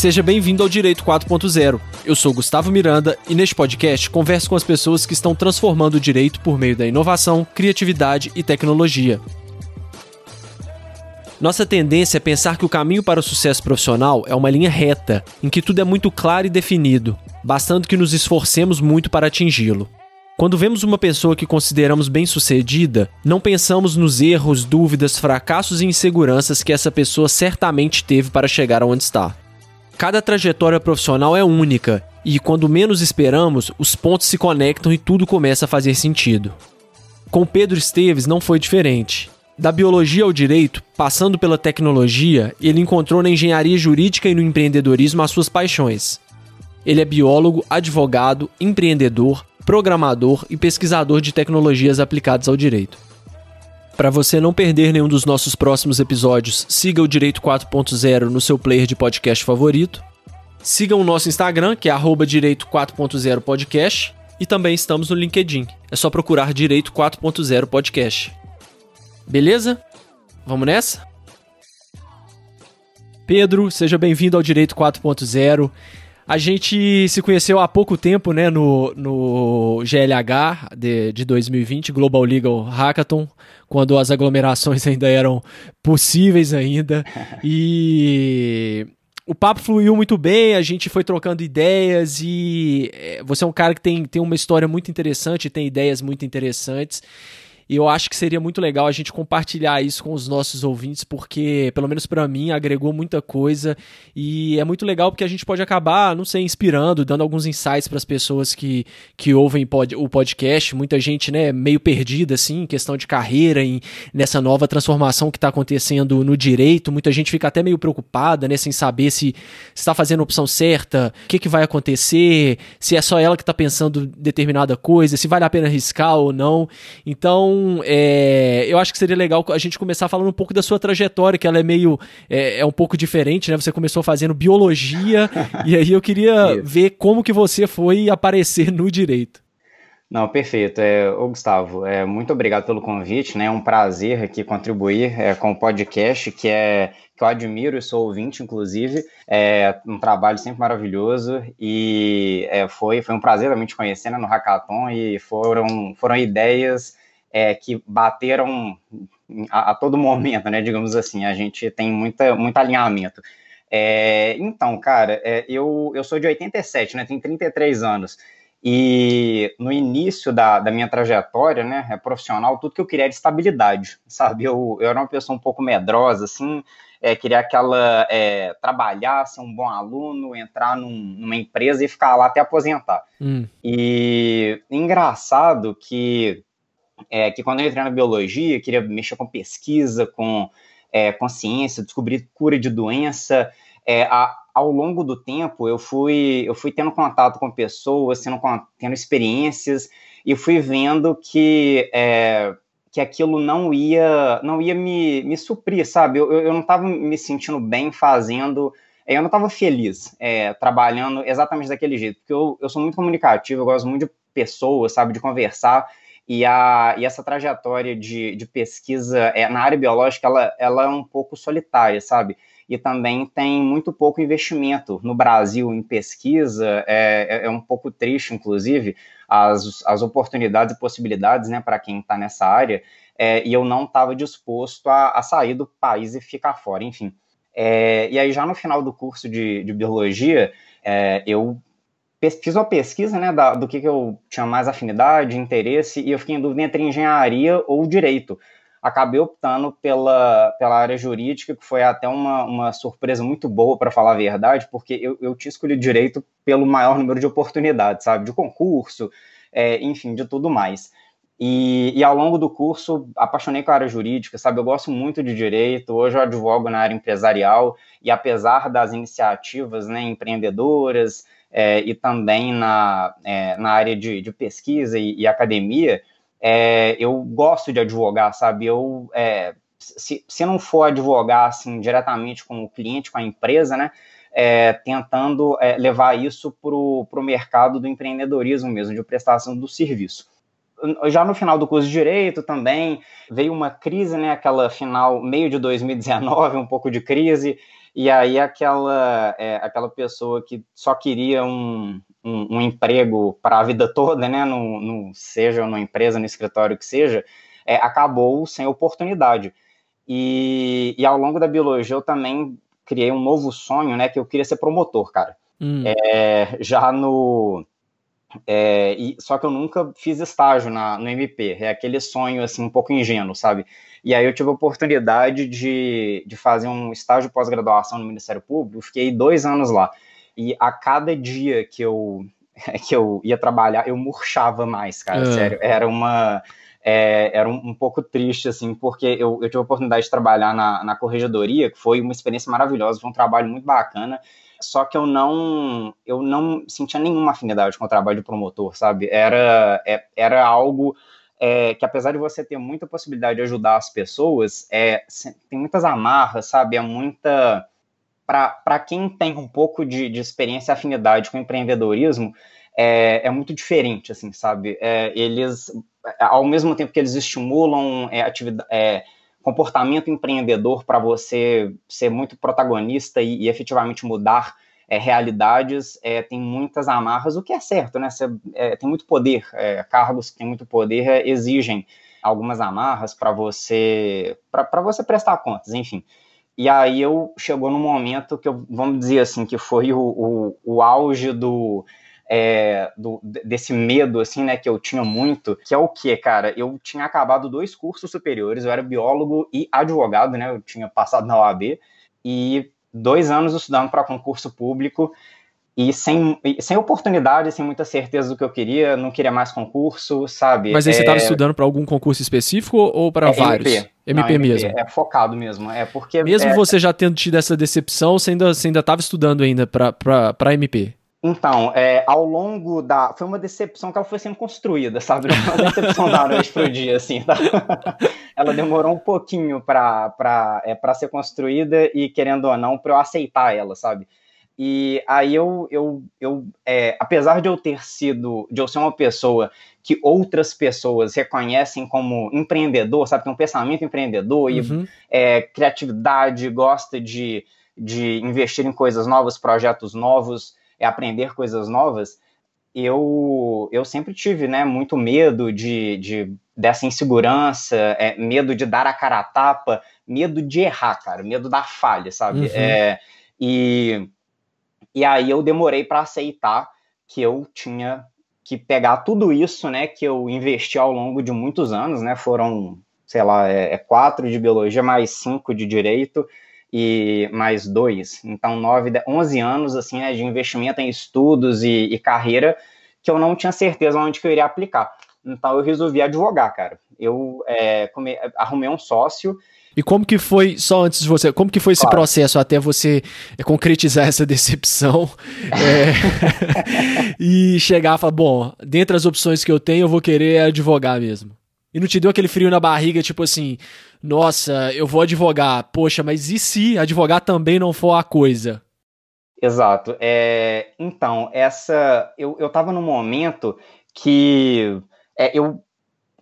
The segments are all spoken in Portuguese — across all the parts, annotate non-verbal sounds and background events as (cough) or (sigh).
Seja bem-vindo ao Direito 4.0. Eu sou Gustavo Miranda e neste podcast converso com as pessoas que estão transformando o direito por meio da inovação, criatividade e tecnologia. Nossa tendência é pensar que o caminho para o sucesso profissional é uma linha reta, em que tudo é muito claro e definido, bastando que nos esforcemos muito para atingi-lo. Quando vemos uma pessoa que consideramos bem-sucedida, não pensamos nos erros, dúvidas, fracassos e inseguranças que essa pessoa certamente teve para chegar aonde está. Cada trajetória profissional é única e, quando menos esperamos, os pontos se conectam e tudo começa a fazer sentido. Com Pedro Esteves não foi diferente. Da biologia ao direito, passando pela tecnologia, ele encontrou na engenharia jurídica e no empreendedorismo as suas paixões. Ele é biólogo, advogado, empreendedor, programador e pesquisador de tecnologias aplicadas ao direito. Para você não perder nenhum dos nossos próximos episódios, siga o Direito 4.0 no seu player de podcast favorito. Siga o nosso Instagram, que é Direito 4.0 Podcast. E também estamos no LinkedIn. É só procurar Direito 4.0 Podcast. Beleza? Vamos nessa? Pedro, seja bem-vindo ao Direito 4.0. A gente se conheceu há pouco tempo, né, no, no GLH de, de 2020, Global Legal Hackathon, quando as aglomerações (laughs) ainda eram possíveis ainda. (laughs) E o papo fluiu muito bem, a gente foi trocando ideias e é, você é um cara que tem, tem uma história muito interessante, tem ideias muito interessantes. E eu acho que seria muito legal a gente compartilhar isso com os nossos ouvintes, porque, pelo menos para mim, agregou muita coisa. E é muito legal porque a gente pode acabar, não sei, inspirando, dando alguns insights para as pessoas que, que ouvem pod, o podcast. Muita gente, né, meio perdida, assim, em questão de carreira, em, nessa nova transformação que está acontecendo no direito. Muita gente fica até meio preocupada, né, sem saber se está fazendo a opção certa, o que, que vai acontecer, se é só ela que está pensando determinada coisa, se vale a pena arriscar ou não. Então, então, é, eu acho que seria legal a gente começar falando um pouco da sua trajetória, que ela é meio. É, é um pouco diferente, né? Você começou fazendo biologia, (laughs) e aí eu queria Isso. ver como que você foi aparecer no direito. Não, perfeito. É, ô, Gustavo, é, muito obrigado pelo convite, né? É um prazer aqui contribuir é, com o podcast, que é que eu admiro e sou ouvinte, inclusive. É um trabalho sempre maravilhoso e é, foi, foi um prazer também te conhecer né, no Hackathon e foram, foram ideias é, que bateram a, a, todo momento, né? Digamos assim, a gente tem muita, muito alinhamento. É, então, cara, é, eu, eu sou de 87, né? Tenho 33 anos. E no início da, da minha trajetória, né, é profissional, tudo que eu queria era estabilidade, sabe? Eu, eu era uma pessoa um pouco medrosa, assim, é, queria aquela é, trabalhar, ser um bom aluno, entrar num, numa empresa e ficar lá até aposentar. Hum. E engraçado que é, que quando eu entrei na biologia, queria mexer com pesquisa, com é, consciência, descobrir cura de doença. É, a, ao longo do tempo, eu fui, eu fui tendo contato com pessoas, tendo, tendo experiências, e fui vendo que, é, que aquilo não ia, não ia me, me suprir, sabe? Eu, eu não estava me sentindo bem fazendo é, eu não estava feliz é, trabalhando exatamente daquele jeito, porque eu, eu sou muito comunicativo, eu gosto muito de pessoas, sabe, de conversar, e, a, e essa trajetória de, de pesquisa é, na área biológica, ela, ela é um pouco solitária, sabe? E também tem muito pouco investimento no Brasil em pesquisa, é, é, é um pouco triste, inclusive, as, as oportunidades e possibilidades né, para quem está nessa área, é, e eu não estava disposto a, a, sair do país e ficar fora, enfim. É, e aí, já no final do curso de, de biologia, é, eu fiz uma pesquisa né, da, do que, que eu tinha mais afinidade, interesse, e eu fiquei em dúvida entre engenharia ou direito. Acabei optando pela, pela área jurídica, que foi até uma, uma surpresa muito boa, para falar a verdade, porque eu, eu tinha escolhido direito pelo maior número de oportunidades, sabe? De concurso, é, enfim, de tudo mais. E, e, ao longo do curso, apaixonei com a área jurídica, sabe? Eu gosto muito de direito, hoje eu advogo na área empresarial, e apesar das iniciativas né, empreendedoras, é, e também na, é, na área de, de pesquisa e, e academia, é, eu gosto de advogar, sabe? Eu, é, se, se não for advogar assim, diretamente com o cliente, com a empresa, né? É, tentando é, levar isso para o mercado do empreendedorismo mesmo, de prestação do serviço já no final do curso de direito também veio uma crise, né? Aquela final meio de 2019, um pouco de crise, e aí aquela, é, aquela pessoa que só queria um, um, um emprego para a vida toda, né, no, no, seja numa empresa, no escritório que seja, é, acabou sem oportunidade. E, e ao longo da biologia eu também criei um novo sonho, né, que eu queria ser promotor, cara. Hum. É, já no... É, e, só que eu nunca fiz estágio na, no MP, é aquele sonho, assim, um pouco ingênuo, sabe? E aí eu tive a oportunidade de, de fazer um estágio de pós-graduação no Ministério Público, fiquei dois anos lá. E a cada dia que eu, (laughs) que eu ia trabalhar, eu murchava mais, cara, uhum. sério. Era uma... É, era um, um, pouco triste, assim, porque eu, eu tive a oportunidade de trabalhar na, na corregedoria, que foi uma experiência maravilhosa, foi um trabalho muito bacana, só que eu não eu não sentia nenhuma afinidade com o trabalho de promotor, sabe? Era, é, era algo é, que apesar de você ter muita possibilidade de ajudar as pessoas, é, tem muitas amarras, sabe? É muita. Para quem tem um pouco de, de experiência e afinidade com empreendedorismo, é, é muito diferente, assim, sabe? É, eles, ao mesmo tempo que eles estimulam é, é, comportamento empreendedor para você ser muito protagonista e, e efetivamente mudar é, realidades é, tem muitas amarras, o que é certo, né? Você, é, tem muito poder, é, cargos que têm muito poder é, exigem algumas amarras para você para você prestar contas, enfim. E aí eu chegou no momento que eu, vamos dizer assim, que foi o, o, o auge do, é, do, desse medo, assim, né, que eu tinha muito, que é o que, cara? Eu tinha acabado dois cursos superiores, eu era biólogo e advogado, né? Eu tinha passado na OAB e dois anos estudando para concurso público e sem, sem oportunidade, sem muita certeza do que eu queria, não queria mais concurso, sabe? Mas aí você estava é... estudando para algum concurso específico ou para é, vários? MP. MP, não, mesmo. É focado mesmo. É porque mesmo é... você já tendo tido essa decepção, você ainda você ainda estava estudando ainda para MP? Então, é, ao longo da. Foi uma decepção que ela foi sendo construída, sabe? Não uma decepção da noite pro dia, assim. Tá? (laughs) ela demorou um pouquinho para é, ser construída e, querendo ou não, para eu aceitar ela, sabe? E aí eu, eu, eu é, apesar de eu ter sido, de eu ser uma pessoa que outras pessoas reconhecem como empreendedor, sabe? Tem um pensamento empreendedor uhum. e é, criatividade, gosta de, de investir em coisas novas, projetos novos é aprender coisas novas, eu, eu sempre tive né, muito medo de, de dessa insegurança, é, medo de dar a cara a tapa, medo de errar, cara, medo da falha, sabe? Uhum. É, e, e aí eu demorei para aceitar que eu tinha que pegar tudo isso, né, que eu investi ao longo de muitos anos, né, foram, sei lá, é, é quatro de biologia mais cinco de direito, e mais dois, então nove, onze anos assim, né, de investimento em estudos e, e, carreira que eu não tinha certeza onde que eu iria aplicar. Então eu resolvi advogar, cara. Eu é, come, arrumei um sócio. E como que foi, só antes de você, como que foi esse claro. processo até você é, concretizar essa (laughs) decepção é, (laughs) e chegar a falar, bom, dentre as opções que eu tenho, eu vou querer advogar mesmo? E não te deu aquele frio na barriga, tipo assim, nossa, eu vou advogar. Poxa, mas e se advogar também não for a coisa? Exato. É, então, essa. Eu, eu tava num momento que é, eu,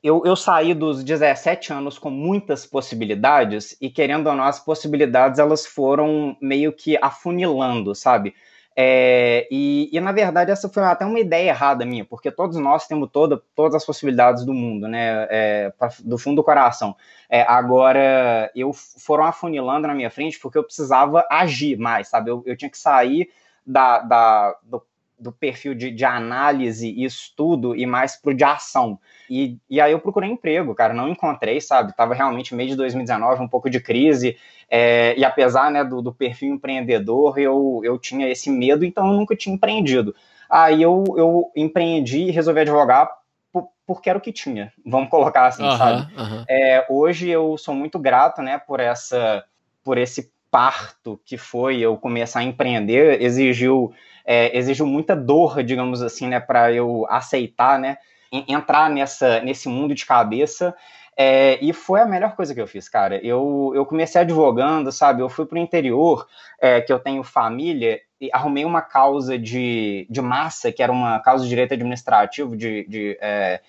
eu, eu saí dos 17 anos com muitas possibilidades, e querendo ou não, as possibilidades elas foram meio que afunilando, sabe? É, e, e, na verdade, essa foi até uma ideia errada minha, porque todos nós temos toda, todas as possibilidades do mundo, né? É, pra, do fundo do coração. É, agora, eu foram afunilando na minha frente porque eu precisava agir mais, sabe? Eu, eu tinha que sair da, da do, do, perfil de, de, análise e estudo e mais pro de ação. E, e aí eu procurei emprego, cara, não encontrei, sabe? Tava realmente meio de 2019, um pouco de crise. É, e apesar né, do, do, perfil empreendedor, eu, eu tinha esse medo, então eu nunca tinha empreendido. Aí eu, eu empreendi e resolvi advogar por, porque era o que tinha, vamos colocar assim, uhum, sabe? Uhum. É, hoje eu sou muito grato né, por, essa, por esse parto que foi eu começar a empreender, exigiu, é, exigiu muita dor, digamos assim, né, para eu aceitar, né, entrar nessa, nesse mundo de cabeça é, e foi a melhor coisa que eu fiz, cara. Eu, eu comecei advogando, sabe? Eu fui para o interior, é, que eu tenho família, e arrumei uma causa de, de massa, que era uma causa de direito administrativo, de, de, é,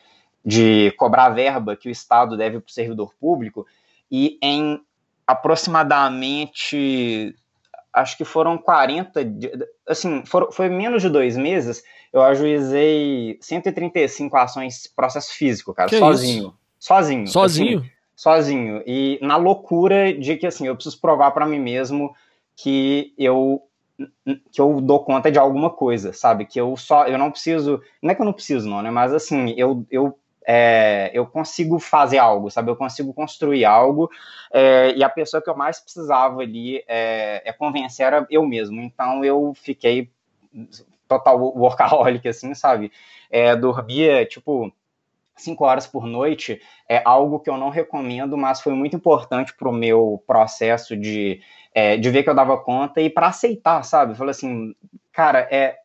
de cobrar verba que o Estado deve para o servidor público, e em aproximadamente acho que foram 40, assim, for, foi menos de dois meses, eu ajuizei 135 ações processo físico, cara, que sozinho. Isso? Sozinho. Sozinho? Assim, sozinho. E na loucura de que, assim, eu preciso provar para mim mesmo que eu que eu dou conta de alguma coisa, sabe? Que eu só, eu não preciso, não é que eu não preciso não, né? Mas assim, eu, eu é, eu consigo fazer algo, sabe? Eu consigo construir algo, é, e a pessoa que eu mais precisava ali é, é, convencer era eu mesmo. Então eu fiquei total workaholic, (laughs) assim, sabe? É, dormia, tipo, cinco horas por noite, é algo que eu não recomendo, mas foi muito importante para o meu processo de, é, de ver que eu dava conta e para aceitar, sabe? Falei assim, cara, é,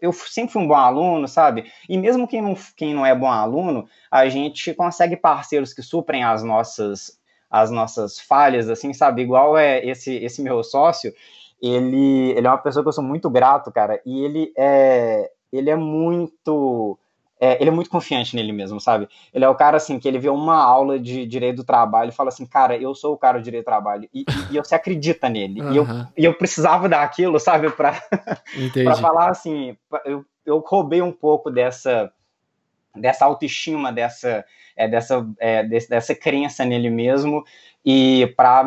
eu sempre fui um bom aluno, sabe? E mesmo quem não, quem não é bom aluno, a gente consegue parceiros que suprem as nossas as nossas falhas, assim, sabe? Igual é esse esse meu sócio, ele ele é uma pessoa que eu sou muito grato, cara, e ele é ele é muito é, ele é muito confiante nele mesmo, sabe? Ele é o cara, assim, que ele vê uma aula de direito do trabalho e fala assim, cara, eu sou o cara do direito do trabalho. E, e, e você acredita nele. Uhum. E, eu, e eu precisava daquilo, sabe? (laughs) Pra, pra falar assim, eu, eu roubei um pouco dessa, dessa autoestima, dessa, é, dessa, é, desse, dessa crença nele mesmo e pra,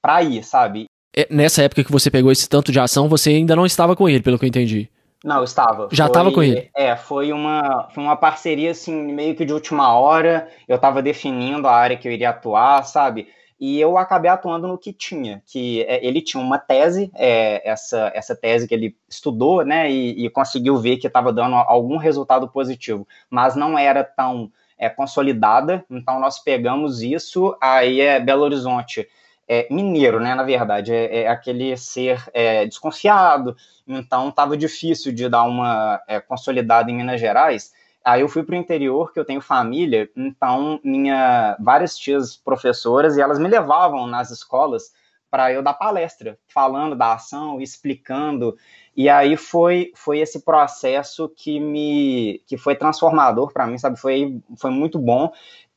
pra ir, sabe? É, nessa época que você pegou esse tanto de ação, você ainda não estava com ele, pelo que eu entendi. Não, estava. Já estava com ele? É, foi uma, foi uma parceria, assim, meio que de última hora. Eu estava definindo a área que eu iria atuar, sabe? E eu acabei atuando no que tinha, que é, ele tinha uma tese, é, essa, essa tese que ele estudou, né, e, e conseguiu ver que estava dando algum resultado positivo, mas não era tão é, consolidada, então nós pegamos isso, aí é Belo Horizonte, é, mineiro, né? Na verdade, é, é aquele ser é, desconfiado. Então, estava difícil de dar uma é, consolidada em Minas Gerais. Aí eu fui para o interior, que eu tenho família. Então, minha várias tias professoras e elas me levavam nas escolas para eu dar palestra, falando da ação, explicando. E aí foi foi esse processo que me que foi transformador para mim, sabe? Foi foi muito bom.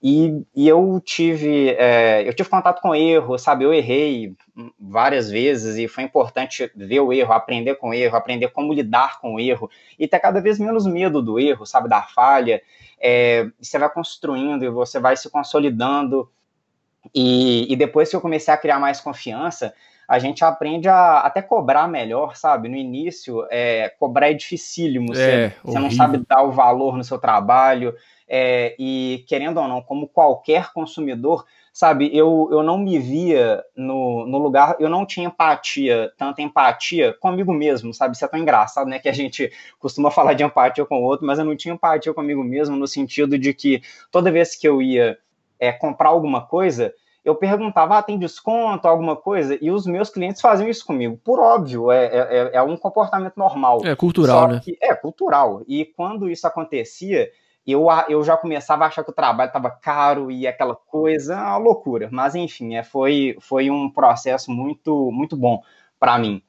E, e eu tive é, eu tive contato com erro, sabe? Eu errei várias vezes e foi importante ver o erro, aprender com o erro, aprender como lidar com o erro e ter cada vez menos medo do erro, sabe? Da falha. É, você vai construindo e você vai se consolidando. E, e depois que eu comecei a criar mais confiança, a gente aprende a até cobrar melhor, sabe? No início, é, cobrar é dificílimo, é, você, você, não sabe dar o valor no seu trabalho, é, e querendo ou não, como qualquer consumidor, sabe, eu, eu não me via no, no lugar, eu não tinha empatia, tanta empatia comigo mesmo, sabe? Isso é tão engraçado, né? Que a gente costuma falar de empatia com o outro, mas eu não tinha empatia comigo mesmo, no sentido de que toda vez que eu ia é, comprar alguma coisa, eu perguntava, ah, tem desconto, alguma coisa? E os meus clientes faziam isso comigo. Por óbvio, é, é, é, é um comportamento normal. É cultural, né? Que, é cultural. E quando isso acontecia, eu, eu já começava a achar que o trabalho estava caro e aquela coisa, uma loucura. Mas enfim, é, foi, foi um processo muito, muito bom para mim.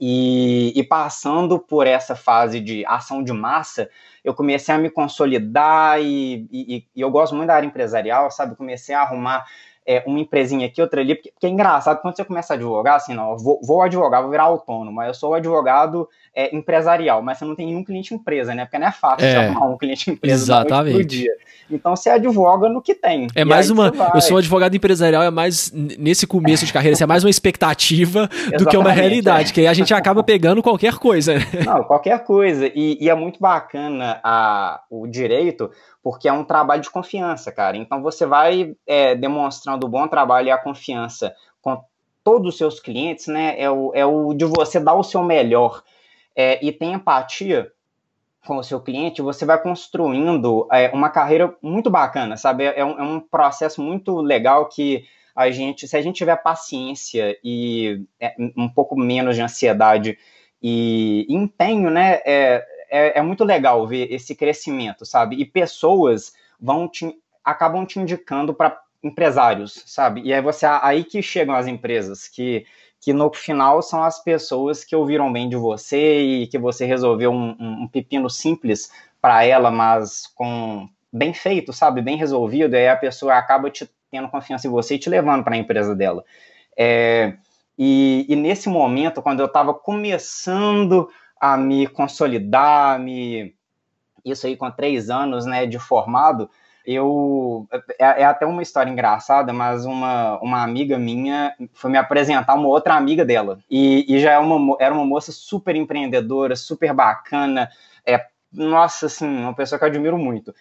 E, e, passando por essa fase de ação de massa, eu comecei a me consolidar e, e, e eu gosto muito da área empresarial, sabe? Comecei a arrumar é, uma empresinha aqui, outra ali, porque, porque, é engraçado, quando você começa a advogar, assim, não, vou, vou advogar, vou virar autônomo, eu sou advogado é, empresarial, mas você não tem nenhum cliente empresa, né? Porque não é fácil é, chamar um cliente empresa exatamente. por dia. Então você advoga no que tem. É mais uma. Eu sou advogado empresarial, é mais nesse começo de carreira, é mais uma expectativa (laughs) do que uma realidade, é. que aí a gente acaba pegando qualquer coisa. Né? Não, qualquer coisa. E, e é muito bacana a, o direito, porque é um trabalho de confiança, cara. Então você vai é, demonstrando o bom trabalho e a confiança com todos os seus clientes, né? É o, é o de você dar o seu melhor é, e tem empatia com o seu cliente, você vai construindo é, uma carreira muito bacana, sabe? É um, é um, processo muito legal que a gente, se a gente tiver paciência e é, um pouco menos de ansiedade e, e empenho, né? É, é, é, muito legal ver esse crescimento, sabe? E pessoas vão te, acabam te indicando para empresários, sabe? E aí você aí que chegam as empresas que que no final são as pessoas que ouviram bem de você e que você resolveu um, um, pepino simples para ela, mas com bem feito, sabe, bem resolvido, e aí a pessoa acaba te tendo confiança em você e te levando para a empresa dela. É, E, e nesse momento, quando eu estava começando a me consolidar, me isso aí com três anos né, de formado, eu é, é, até uma história engraçada, mas uma, uma amiga minha foi me apresentar uma outra amiga dela. E, e já é uma, era uma moça super empreendedora, super bacana, é, nossa, assim, uma pessoa que eu admiro muito.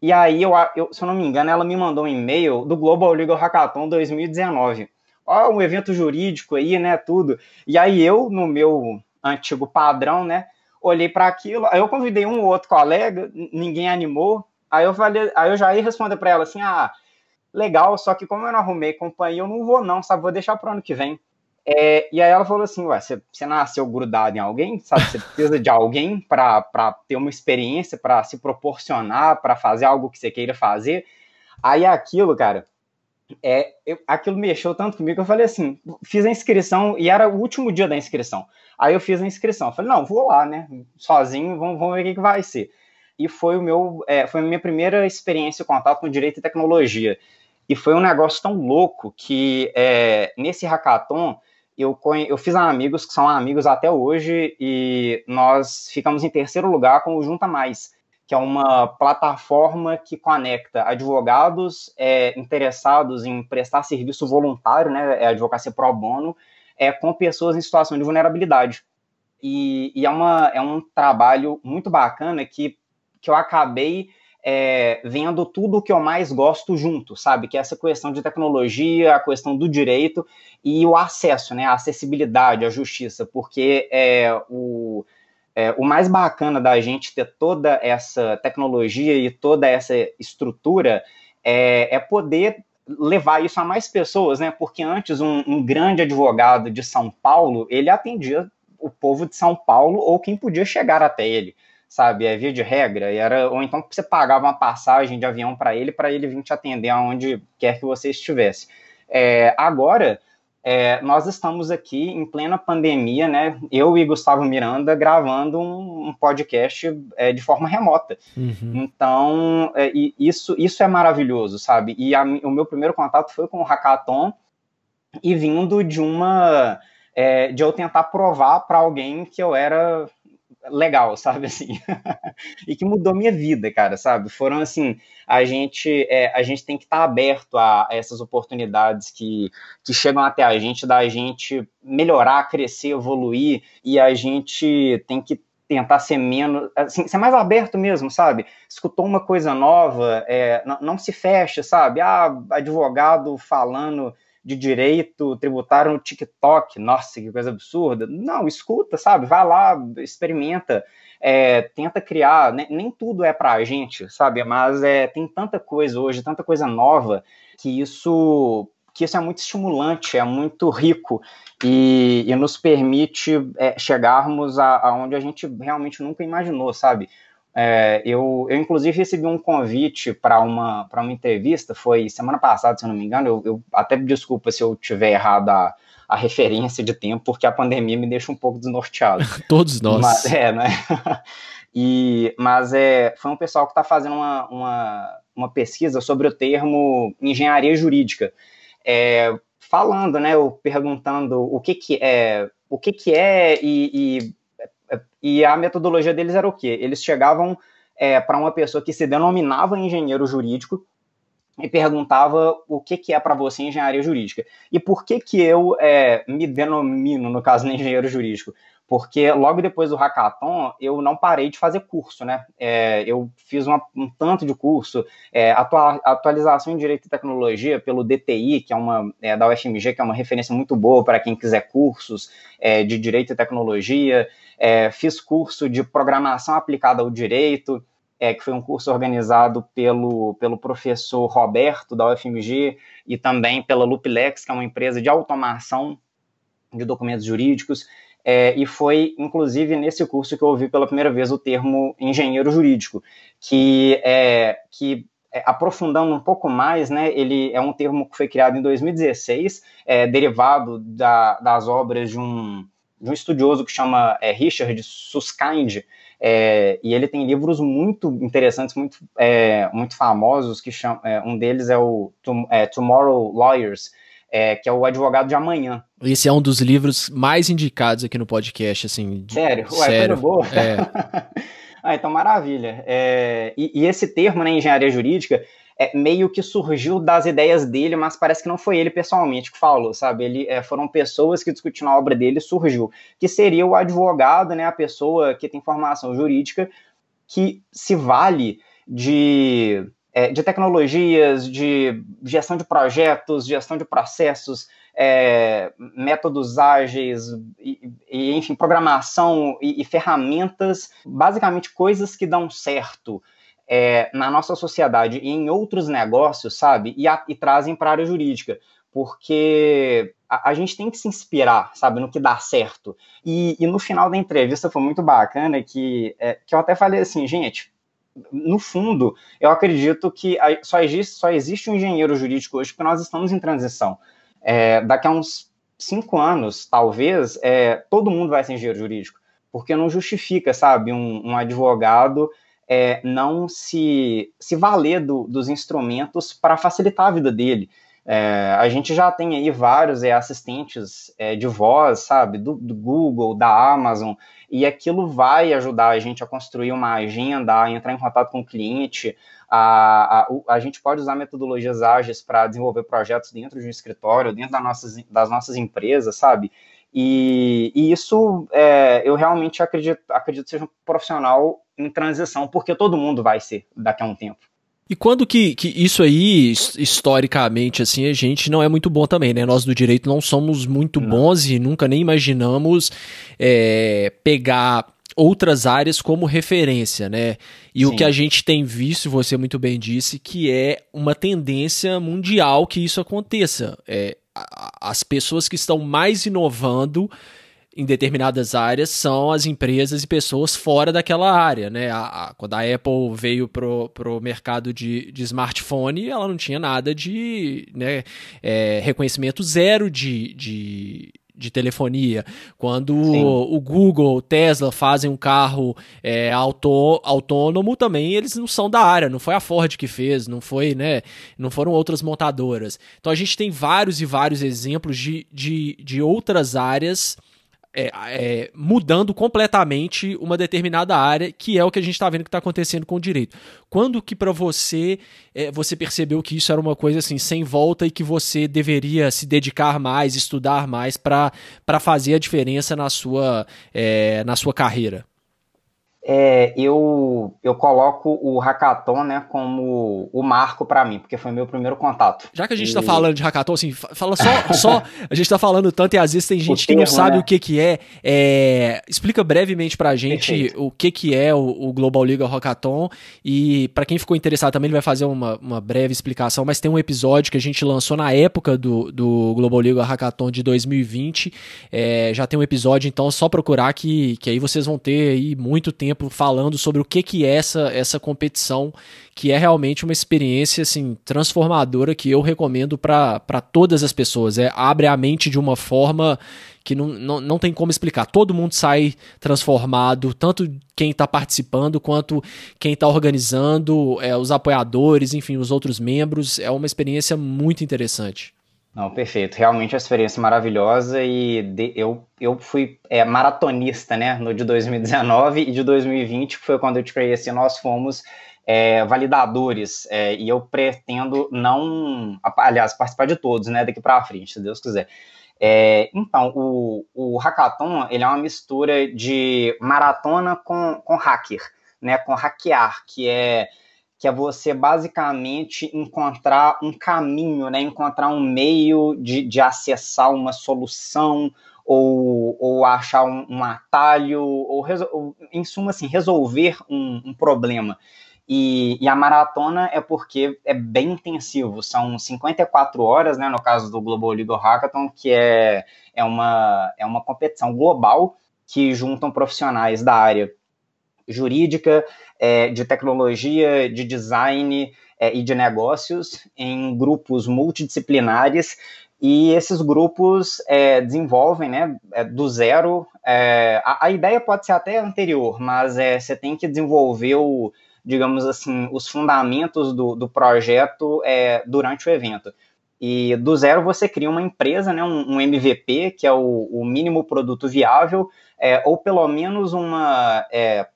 E aí, eu, eu, se eu não me engano, ela me mandou um e-mail do Global Legal Hackathon 2019. Ó, um evento jurídico aí, né, tudo. E aí eu, no meu antigo padrão, né, olhei para aquilo, aí eu convidei um ou outro colega, ninguém animou, aí eu falei, aí eu já ia responder para ela assim, ah, legal, só que como eu não arrumei companhia, eu não vou não, sabe, vou deixar para ano que vem. É, e aí ela falou assim, ué, você, você nasceu grudado em alguém, sabe, você precisa de alguém para ter uma experiência, para se proporcionar, para fazer algo que você queira fazer. Aí aquilo, cara, é, eu, aquilo mexeu tanto comigo que eu falei assim, fiz a inscrição e era o último dia da inscrição. Aí eu fiz a inscrição. Eu falei, não, vou lá, né? Sozinho, vamos, vamos ver o que, que vai ser. E foi o meu, é, foi a minha primeira experiência contato com direito e tecnologia. E foi um negócio tão louco que é, nesse hackathon eu, eu fiz amigos que são amigos até hoje e nós ficamos em terceiro lugar com o Junta Mais, que é uma plataforma que conecta advogados é, interessados em prestar serviço voluntário, né, é advocacia pro bono, é, com pessoas em situação de vulnerabilidade. E, e, é, uma, é um trabalho muito bacana que, que eu acabei é, vendo tudo o que eu mais gosto junto, sabe? Que é essa questão de tecnologia, a questão do direito e o acesso, né? A acessibilidade, a justiça, porque é, o, é, o mais bacana da gente ter toda essa tecnologia e toda essa estrutura é, é poder levar isso a mais pessoas, né? Porque antes um, um, grande advogado de São Paulo ele atendia o povo de São Paulo ou quem podia chegar até ele, sabe? É via de regra. Era ou então você pagava uma passagem de avião para ele para ele vir te atender aonde quer que você estivesse. É, agora é, nós estamos aqui em plena pandemia, né? Eu e Gustavo Miranda gravando um, um podcast é, de forma remota. Uhum. Então, é, isso, isso é maravilhoso, sabe? E a, o meu primeiro contato foi com o Hackathon e vindo de uma. É, de eu tentar provar para alguém que eu era legal, sabe (laughs) assim, e que mudou minha vida, cara, sabe? Foram assim, a gente é, a gente tem que estar tá aberto a, a, essas oportunidades que, que chegam até a gente, da gente melhorar, crescer, evoluir, e a gente tem que tentar ser menos, assim, ser mais aberto mesmo, sabe? Escutou uma coisa nova, é, não, não se fecha, sabe? Ah, advogado falando de direito tributário no TikTok. Nossa, que coisa absurda. Não, escuta, sabe? Vai lá, experimenta, é, tenta criar. Nem, nem tudo é para a gente, sabe? Mas é, tem tanta coisa hoje, tanta coisa nova, que isso que isso é muito estimulante, é muito rico e, e nos permite é, chegarmos aonde a, a gente realmente nunca imaginou, sabe? É, eu, eu, inclusive, recebi um convite para uma, uma entrevista, foi semana passada, se eu não me engano. Eu, eu até desculpa se eu tiver errado a, a referência de tempo, porque a pandemia me deixa um pouco desnorteado. (laughs) Todos nós. Mas, é, né? (laughs) E, mas é, foi um pessoal que está fazendo uma, uma, uma, pesquisa sobre o termo engenharia jurídica. É, falando, né, ou perguntando o que, que é, o que, que é e, e e a metodologia deles era o quê? Eles chegavam é, para uma pessoa que se denominava engenheiro jurídico e perguntava o que, que é para você engenharia jurídica. E por que, que eu é, me denomino, no caso, (laughs) engenheiro jurídico? porque logo depois do hackathon eu não parei de fazer curso, né? É, eu fiz uma, um tanto de curso, é, atua, atualização em Direito e Tecnologia pelo DTI, que é uma é, da UFMG, que é uma referência muito boa para quem quiser cursos é, de Direito e Tecnologia. É, fiz curso de Programação Aplicada ao Direito, é, que foi um curso organizado pelo, pelo professor Roberto, da UFMG, e também pela Lupilex, que é uma empresa de automação de documentos jurídicos. É, e foi, inclusive, nesse curso que eu ouvi pela primeira vez o termo engenheiro jurídico, que, é, que é, aprofundando um pouco mais, né, ele é um termo que foi criado em 2016, é, derivado da, das obras de um, de um estudioso que chama é, Richard Susskind, é, e ele tem livros muito interessantes, muito, é, muito famosos, que chama, é, um deles é o é, Tomorrow Lawyers, é, que é o Advogado de Amanhã. Esse é um dos livros mais indicados aqui no podcast, assim. Sério? Ué, sério. boa. É. (laughs) ah, então maravilha. É, e, e, esse termo, né, engenharia jurídica, é, meio que surgiu das ideias dele, mas parece que não foi ele pessoalmente que falou, sabe? Ele, é, foram pessoas que discutindo a obra dele surgiu, que seria o advogado, né, a pessoa que tem formação jurídica, que se vale de, é, de tecnologias, de gestão de projetos, gestão de processos, é, métodos ágeis, e, e, enfim, programação e, e ferramentas, basicamente coisas que dão certo é, na nossa sociedade e em outros negócios, sabe? E, a, e trazem para a área jurídica. Porque a, a, gente tem que se inspirar, sabe, no que dá certo. E, e no final da entrevista foi muito bacana que, é, que eu até falei assim, gente, no fundo, eu acredito que só existe, só existe um engenheiro jurídico hoje porque nós estamos em transição. É, daqui a uns cinco anos, talvez, é, todo mundo vai ser engenheiro jurídico, porque não justifica, sabe, um, um advogado é, não se, se valer do, dos instrumentos para facilitar a vida dele. É, a gente já tem aí vários é, assistentes é, de voz, sabe, do, do, Google, da Amazon, e aquilo vai ajudar a gente a construir uma agenda, a entrar em contato com o cliente. A, a, a gente pode usar metodologias ágeis para desenvolver projetos dentro de um escritório, dentro das nossas, das nossas empresas, sabe? E, e isso é, eu realmente acredito, acredito seja um profissional em transição, porque todo mundo vai ser daqui a um tempo. E quando que, que isso aí, historicamente, assim, a gente não é muito bom também, né? Nós do direito não somos muito não. bons e nunca nem imaginamos é, pegar outras áreas como referência, né? E Sim. o que a gente tem visto, você muito bem disse, que é uma tendência mundial que isso aconteça. É, as pessoas que estão mais inovando em determinadas áreas são as empresas e pessoas fora daquela área, né? A, a, quando a Apple veio pro, pro mercado de, de smartphone, ela não tinha nada de né, é, reconhecimento zero de, de, de telefonia. Quando o, o, Google, o Tesla fazem um carro é, auto, autônomo, também eles não são da área. Não foi a Ford que fez, não foi, né? Não foram outras montadoras. Então a gente tem vários e vários exemplos de, de, de outras áreas é, é, mudando completamente uma determinada área, que é o que a gente está vendo que está acontecendo com o direito. Quando que para você é, você percebeu que isso era uma coisa assim sem volta e que você deveria se dedicar mais, estudar mais para fazer a diferença na sua, é, na sua carreira? É, eu, eu coloco o hackathon né, como o marco para mim, porque foi meu primeiro contato. Já que a gente está e... falando de hackathon, assim, fala só, (laughs) só a gente está falando tanto e às vezes tem gente termo, que não sabe né? o que, que é, é. Explica brevemente para a gente Perfeito. o que, que é o, o Global Legal Hackathon e para quem ficou interessado também ele vai fazer uma, uma breve explicação, mas tem um episódio que a gente lançou na época do, do Global Legal Hackathon de 2020, é, já tem um episódio, então só procurar que, que aí vocês vão ter aí muito tempo tempo falando sobre o que, que é essa, essa competição, que é realmente uma experiência assim transformadora que eu recomendo para todas as pessoas. É, abre a mente de uma forma que não, não, não tem como explicar. Todo mundo sai transformado, tanto quem está participando quanto quem está organizando, é, os apoiadores, enfim, os outros membros. É uma experiência muito interessante. Não, perfeito. Realmente uma experiência maravilhosa e de, eu, eu fui é, maratonista, né, no de 2019 e de 2020, que foi quando eu te conheci, nós fomos é, validadores é, e eu pretendo não, aliás, participar de todos, né, daqui para frente, se Deus quiser. É, então, o, o hackathon, ele é uma mistura de maratona com, com hacker, né, com hackear, que é que é você basicamente encontrar um caminho, né? encontrar um meio de, de acessar uma solução ou, ou achar um, um atalho, ou, ou, em suma, assim, resolver um, um problema. E, e, a maratona é porque é bem intensivo, são 54 horas, né, no caso do Global Legal Hackathon, que é, é, uma, é uma competição global que juntam profissionais da área jurídica, é, de tecnologia, de design é, e de negócios em grupos multidisciplinares e esses grupos é, desenvolvem, né, é, do zero. É, a, a, ideia pode ser até anterior, mas é, você tem que desenvolver o, digamos assim, os fundamentos do, do projeto é, durante o evento. E do zero você cria uma empresa, né, um, um MVP, que é o, o mínimo produto viável, é, ou pelo menos uma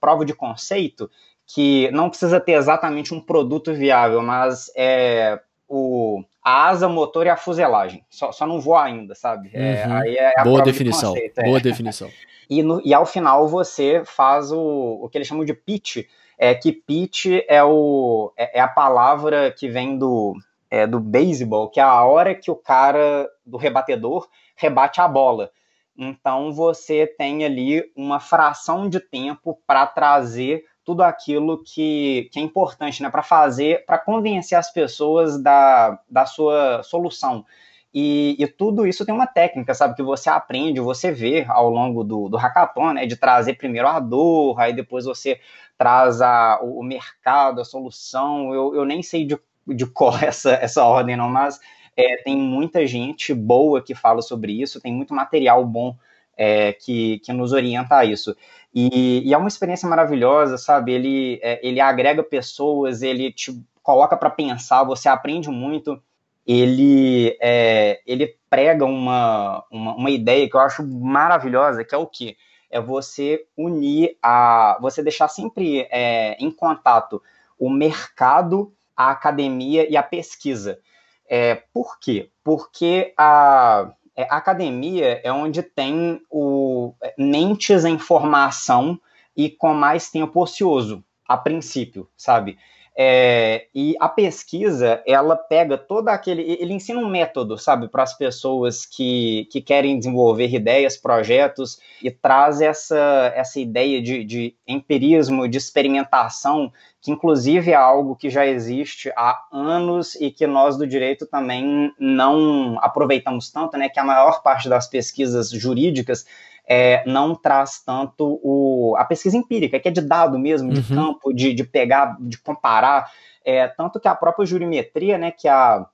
prova de conceito, que não precisa ter exatamente um produto viável, mas é o, a asa, motor e a fuselagem. Só, só não voa ainda, sabe? É, uhum. aí é Boa definição. De Boa definição. E, no, e ao final você faz o, o que eles chamam de pitch, é que pitch é, o, é, é a palavra que vem do, é, do beisebol, que é a hora que o cara do rebatedor rebate a bola. Então você tem ali uma fração de tempo para trazer tudo aquilo que, que é importante, né, para fazer, para convencer as pessoas da, da sua solução. E, e, tudo isso tem uma técnica, sabe, que você aprende, você vê ao longo do, do hackathon, né, de trazer primeiro a dor, aí depois você traz a, o, mercado, a solução. Eu, eu nem sei de, de qual (laughs) essa, essa ordem, não, mas é, tem muita gente boa que fala sobre isso, tem muito material bom é, que, que nos orienta a isso. E, e, é uma experiência maravilhosa, sabe? Ele, é, ele agrega pessoas, ele te coloca para pensar, você aprende muito. Ele, é, ele prega uma, uma, uma, ideia que eu acho maravilhosa, que é o quê? É você unir a. você deixar sempre é, em contato o mercado, a academia e a pesquisa. É, por quê? Porque a é, academia é onde tem o é, mentes em formação e com mais tempo ocioso, a princípio, sabe? É, e a pesquisa, ela pega todo aquele. Ele ensina um método, sabe, para as pessoas que, que querem desenvolver ideias, projetos, e traz essa, essa ideia de, de empirismo, de experimentação, que inclusive é algo que já existe há anos e que nós do direito também não aproveitamos tanto, né? Que a maior parte das pesquisas jurídicas é, não traz tanto o, a pesquisa empírica, que é de dado mesmo, de uhum. campo, de, de pegar, de comparar, é, tanto que a própria jurimetria, né, que, a,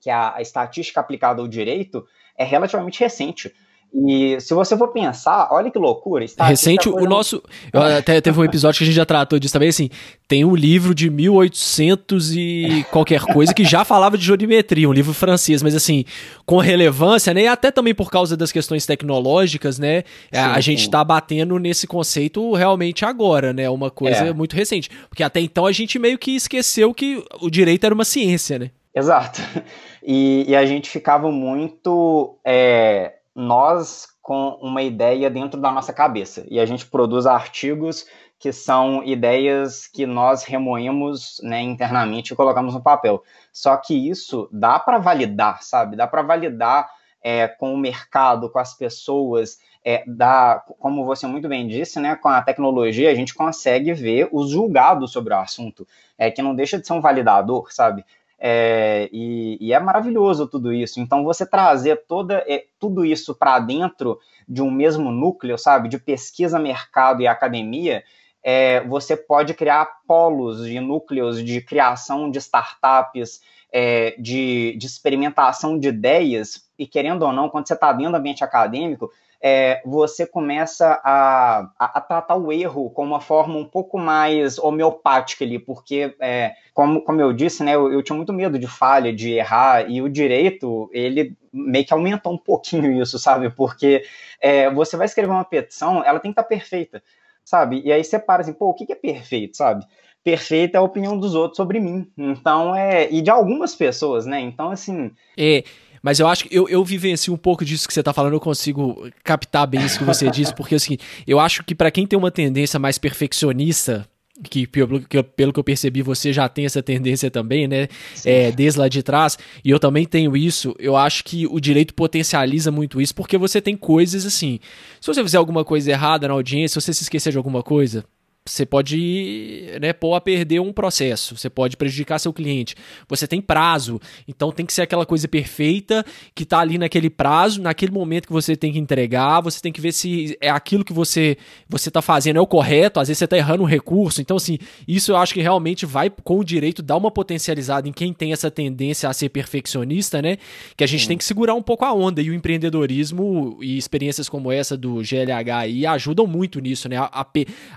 que a, a estatística aplicada ao direito, é relativamente recente. E se você for pensar, olha que loucura. Recente, o nosso. Até teve um episódio que a gente já tratou disso também. Assim, tem um livro de 1800 e qualquer coisa que já falava de jurimetria, um livro francês, mas assim, com relevância, né? E até também por causa das questões tecnológicas, né? Sim, a gente sim. tá batendo nesse conceito realmente agora, né? Uma coisa é. muito recente. Porque até então a gente meio que esqueceu que o direito era uma ciência, né? Exato. (laughs) E, e a gente ficava muito. É nós com uma ideia dentro da nossa cabeça. E a gente produz artigos que são ideias que nós remoemos né, internamente e colocamos no papel. Só que isso dá para validar, sabe? Dá para validar é, com o mercado, com as pessoas. É, dá, como você muito bem disse, né, com a tecnologia a gente consegue ver os julgados sobre o assunto, é, que não deixa de ser um validador, sabe? É, e, e, é maravilhoso tudo isso. Então, você trazer toda, é, tudo isso para dentro de um mesmo núcleo, sabe, de pesquisa, mercado e academia, é, você pode criar polos de núcleos de criação de startups, é, de, de experimentação de ideias, e querendo ou não, quando você está dentro do ambiente acadêmico, é, você começa a, a, a, tratar o erro com uma forma um pouco mais homeopática ali, porque, é, como, como eu disse, né, eu, eu, tinha muito medo de falha, de errar, e o direito, ele meio que aumentou um pouquinho (laughs) isso, sabe? Porque é, você vai escrever uma petição, ela tem que estar tá perfeita, sabe? E aí você para assim, pô, o que é perfeito, sabe? perfeita é a opinião dos outros sobre mim. Então, é. E de algumas pessoas, né? Então, assim. É. Mas eu acho que eu, eu vivencio um pouco disso que você tá falando, eu consigo captar bem isso que você disse, porque assim, eu acho que para quem tem uma tendência mais perfeccionista, que pelo, que pelo que eu percebi você já tem essa tendência também, né? É, desde lá de trás, e eu também tenho isso. Eu acho que o direito potencializa muito isso, porque você tem coisas assim. Se você fizer alguma coisa errada na audiência, se você se esquecer de alguma coisa, você pode né, pôr a perder um processo, você pode prejudicar seu cliente. Você tem prazo, então tem que ser aquela coisa perfeita que está ali naquele prazo, naquele momento que você tem que entregar. Você tem que ver se é aquilo que você você está fazendo é o correto. Às vezes você está errando um recurso. Então, assim, isso eu acho que realmente vai com o direito dar uma potencializada em quem tem essa tendência a ser perfeccionista, né? Que a gente Sim. tem que segurar um pouco a onda. E o empreendedorismo e experiências como essa do GLH aí ajudam muito nisso, né? A, a,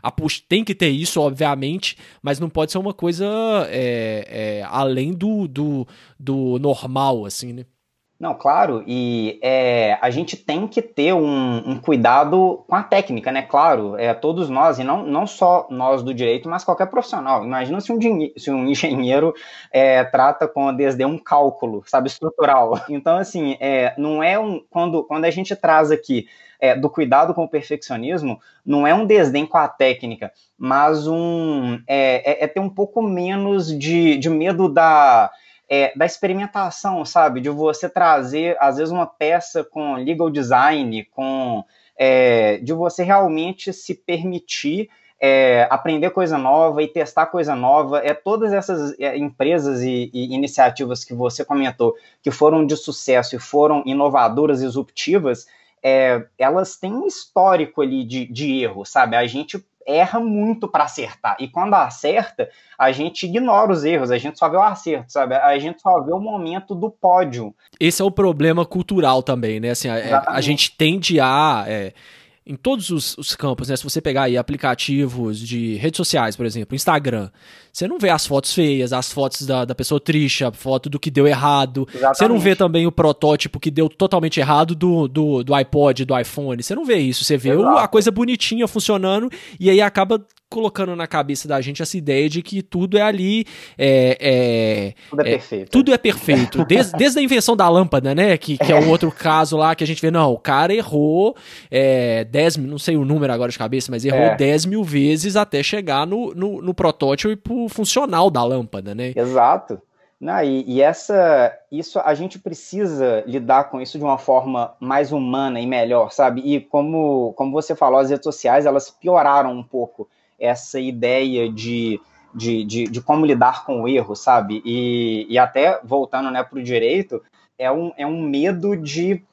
a, tem que ter isso, obviamente, mas não pode ser uma coisa é, é, além do, do, do normal, assim, né? Não, claro, e é, a gente tem que ter um, um, cuidado com a técnica, né? Claro, é, todos nós, e não, não só nós do direito, mas qualquer profissional. Imagina se um, se um (laughs) engenheiro é, trata com desde um cálculo, sabe, estrutural. (laughs) Então, assim, é, não é um. Quando, quando a gente traz aqui é, do cuidado com o perfeccionismo, não é um desdém com a técnica, mas um é, é, é ter um pouco menos de, de medo da é, da experimentação, sabe? De você trazer, às vezes, uma peça com legal design, com é, de você realmente se permitir é, aprender coisa nova e testar coisa nova. É todas essas é, empresas e, e, iniciativas que você comentou que foram de sucesso e foram inovadoras e disruptivas, é, elas têm um histórico ali de, de erro, sabe? A gente erra muito para acertar. E quando acerta, a gente ignora os erros, a gente só vê o acerto, sabe? A gente só vê o momento do pódio. Esse é o problema cultural também, né? Assim, a, é, a gente tende a. É em todos os, os, campos, né? Se você pegar aí aplicativos de redes sociais, por exemplo, Instagram, você não vê as fotos feias, as fotos da, da pessoa triste, a foto do que deu errado. Exatamente. Você não vê também o protótipo que deu totalmente errado do, do, do iPod, do iPhone. Você não vê isso. Você vê Exato. a coisa bonitinha funcionando e aí acaba colocando na cabeça da gente essa ideia de que tudo é ali. É, é, tudo é, é perfeito. Tudo é perfeito. (laughs) Desde, desde a invenção da lâmpada, né? Que, que é um outro caso lá que a gente vê, não, o cara errou é, 10 não sei o número agora de cabeça, mas errou é. 10 mil vezes até chegar no, no, no protótipo funcional da lâmpada, né? Exato. Não, e, e, essa, isso a gente precisa lidar com isso de uma forma mais humana e melhor, sabe? E como, como você falou, as redes sociais elas pioraram um pouco essa ideia de, de, de, de como lidar com o erro, sabe? E, e até voltando né, para o direito, é um, é um medo de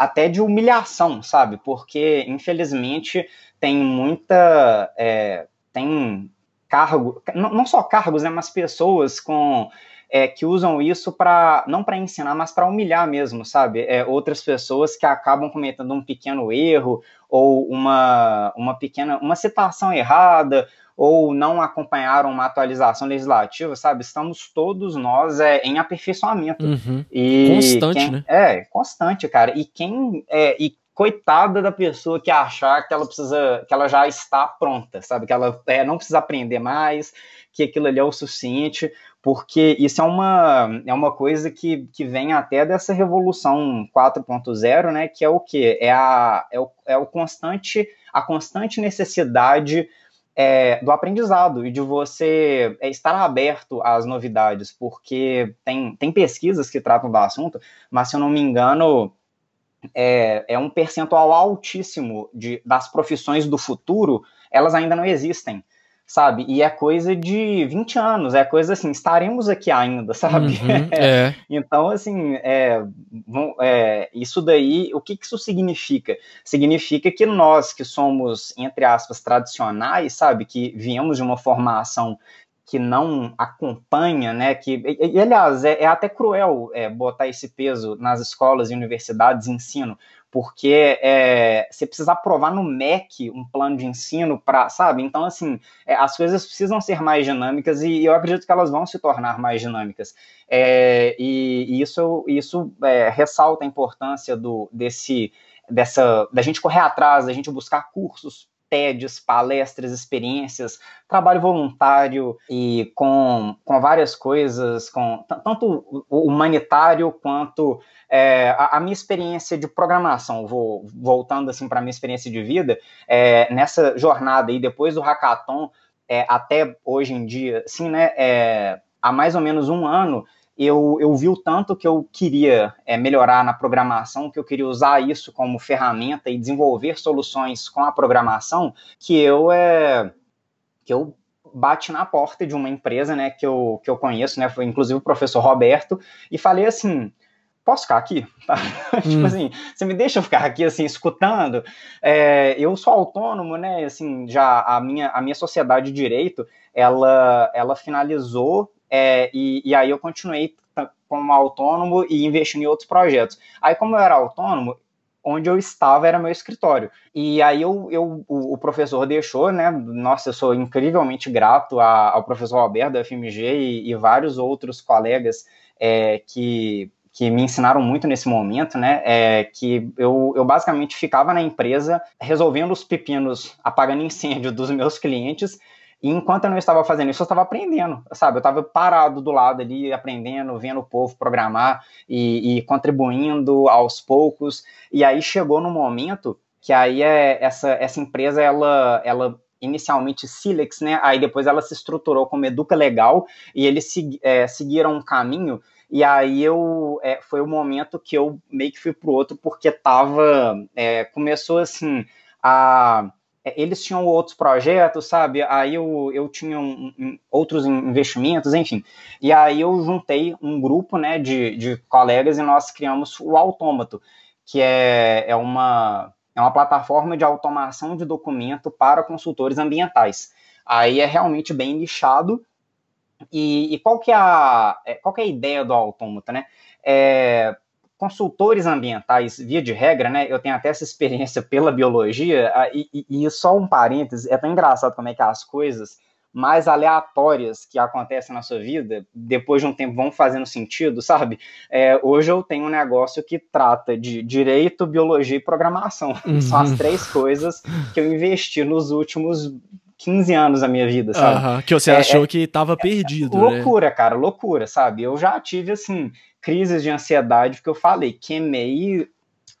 até de humilhação, sabe? Porque, infelizmente, tem muita. É, tem cargo, não, não só cargos, né, mas pessoas com é, que usam isso para não para ensinar, mas para humilhar mesmo, sabe? É, outras pessoas que acabam cometendo um pequeno erro ou uma, uma pequena uma citação errada ou não acompanharam uma atualização legislativa, sabe? Estamos todos nós é, em aperfeiçoamento. Uhum. E constante, quem, né? É, constante, cara. E quem é, e coitada da pessoa que achar que ela precisa, que ela já está pronta, sabe? Que ela é, não precisa aprender mais, que aquilo ali é o suficiente porque isso é uma, é uma coisa que, que vem até dessa revolução 4.0, né, que é o que? É, a, é, o, é o constante, a constante necessidade é, do aprendizado e de você é, estar aberto às novidades, porque tem, tem pesquisas que tratam do assunto, mas se eu não me engano, é, é um percentual altíssimo de, das profissões do futuro, elas ainda não existem sabe? E é coisa de 20 anos, é coisa assim, estaremos aqui ainda, (laughs) sabe? Uhum, é. (laughs) então, assim, é, é, isso daí, o que, que isso significa? Significa que nós que somos, entre aspas, tradicionais, sabe? Que viemos de uma formação que não acompanha, né? Que, e, e aliás, é, é, até cruel é, botar esse peso nas escolas e universidades de ensino, porque é, você precisa aprovar no MEC um plano de ensino para, sabe? Então, assim, é, as coisas precisam ser mais dinâmicas e, e, eu acredito que elas vão se tornar mais dinâmicas. É, e, e, isso, isso é, ressalta a importância do, desse, dessa, da gente correr atrás, da gente buscar cursos TEDs, palestras, experiências, trabalho voluntário e com, com várias coisas, com tanto humanitário quanto é, a, a, minha experiência de programação. Vou voltando assim para a minha experiência de vida é, nessa jornada aí depois do hackathon é, até hoje em dia, assim, né? É, há mais ou menos um ano eu, eu vi o tanto que eu queria é, melhorar na programação, que eu queria usar isso como ferramenta e desenvolver soluções com a programação, que eu é, que eu bate na porta de uma empresa, né, que eu, que eu conheço, né, foi inclusive o professor Roberto, e falei assim, posso ficar aqui? (laughs) Tipo hum. tipo assim, você me deixa ficar aqui, assim, escutando? É, eu sou autônomo, né, assim, já a minha, a minha sociedade de direito, ela, ela finalizou é, e, e, aí eu continuei como autônomo e investindo em outros projetos. Aí, como eu era autônomo, onde eu estava era meu escritório. E aí eu, eu o, o, professor deixou, né? Nossa, eu sou incrivelmente grato a, ao professor Alberto da FMG e, e vários outros colegas é, que que me ensinaram muito nesse momento, né? É que eu, eu basicamente ficava na empresa resolvendo os pepinos, apagando incêndio (laughs) dos meus clientes. E enquanto eu não estava fazendo isso, eu estava aprendendo, sabe? Eu estava parado do lado ali, aprendendo, vendo o povo programar e, e contribuindo aos poucos. E aí chegou no momento que aí é, essa, essa empresa, ela, ela inicialmente Silex, né? Aí depois ela se estruturou como Educa Legal e eles é, seguiram um caminho e aí eu é, foi o momento que eu meio que fui pro outro, porque tava. É, começou assim a. É, eles tinham outros projetos, sabe? Aí eu, eu tinha um, um, outros investimentos, enfim. E aí eu juntei um grupo né, de, de colegas e nós criamos o Autômato, que é, é, uma, é uma plataforma de automação de documento para consultores ambientais. Aí é realmente bem nichado, e, e qual, que é a, é, qual que é a ideia do autômato, né? É, consultores ambientais, via de regra, né? Eu tenho até essa experiência pela biologia, e, e, e só um parêntese, é tão engraçado como é que as coisas mais aleatórias que acontecem na sua vida, depois de um tempo vão fazendo sentido, sabe? É, hoje eu tenho um negócio que trata de direito, biologia e programação. Uhum. (laughs) São as três coisas que eu investi nos últimos 15 anos da minha vida, sabe? que você é, achou é, que estava perdido. É, loucura, né? cara, loucura, sabe? Eu já tive, assim, crises de ansiedade, porque eu falei, queimei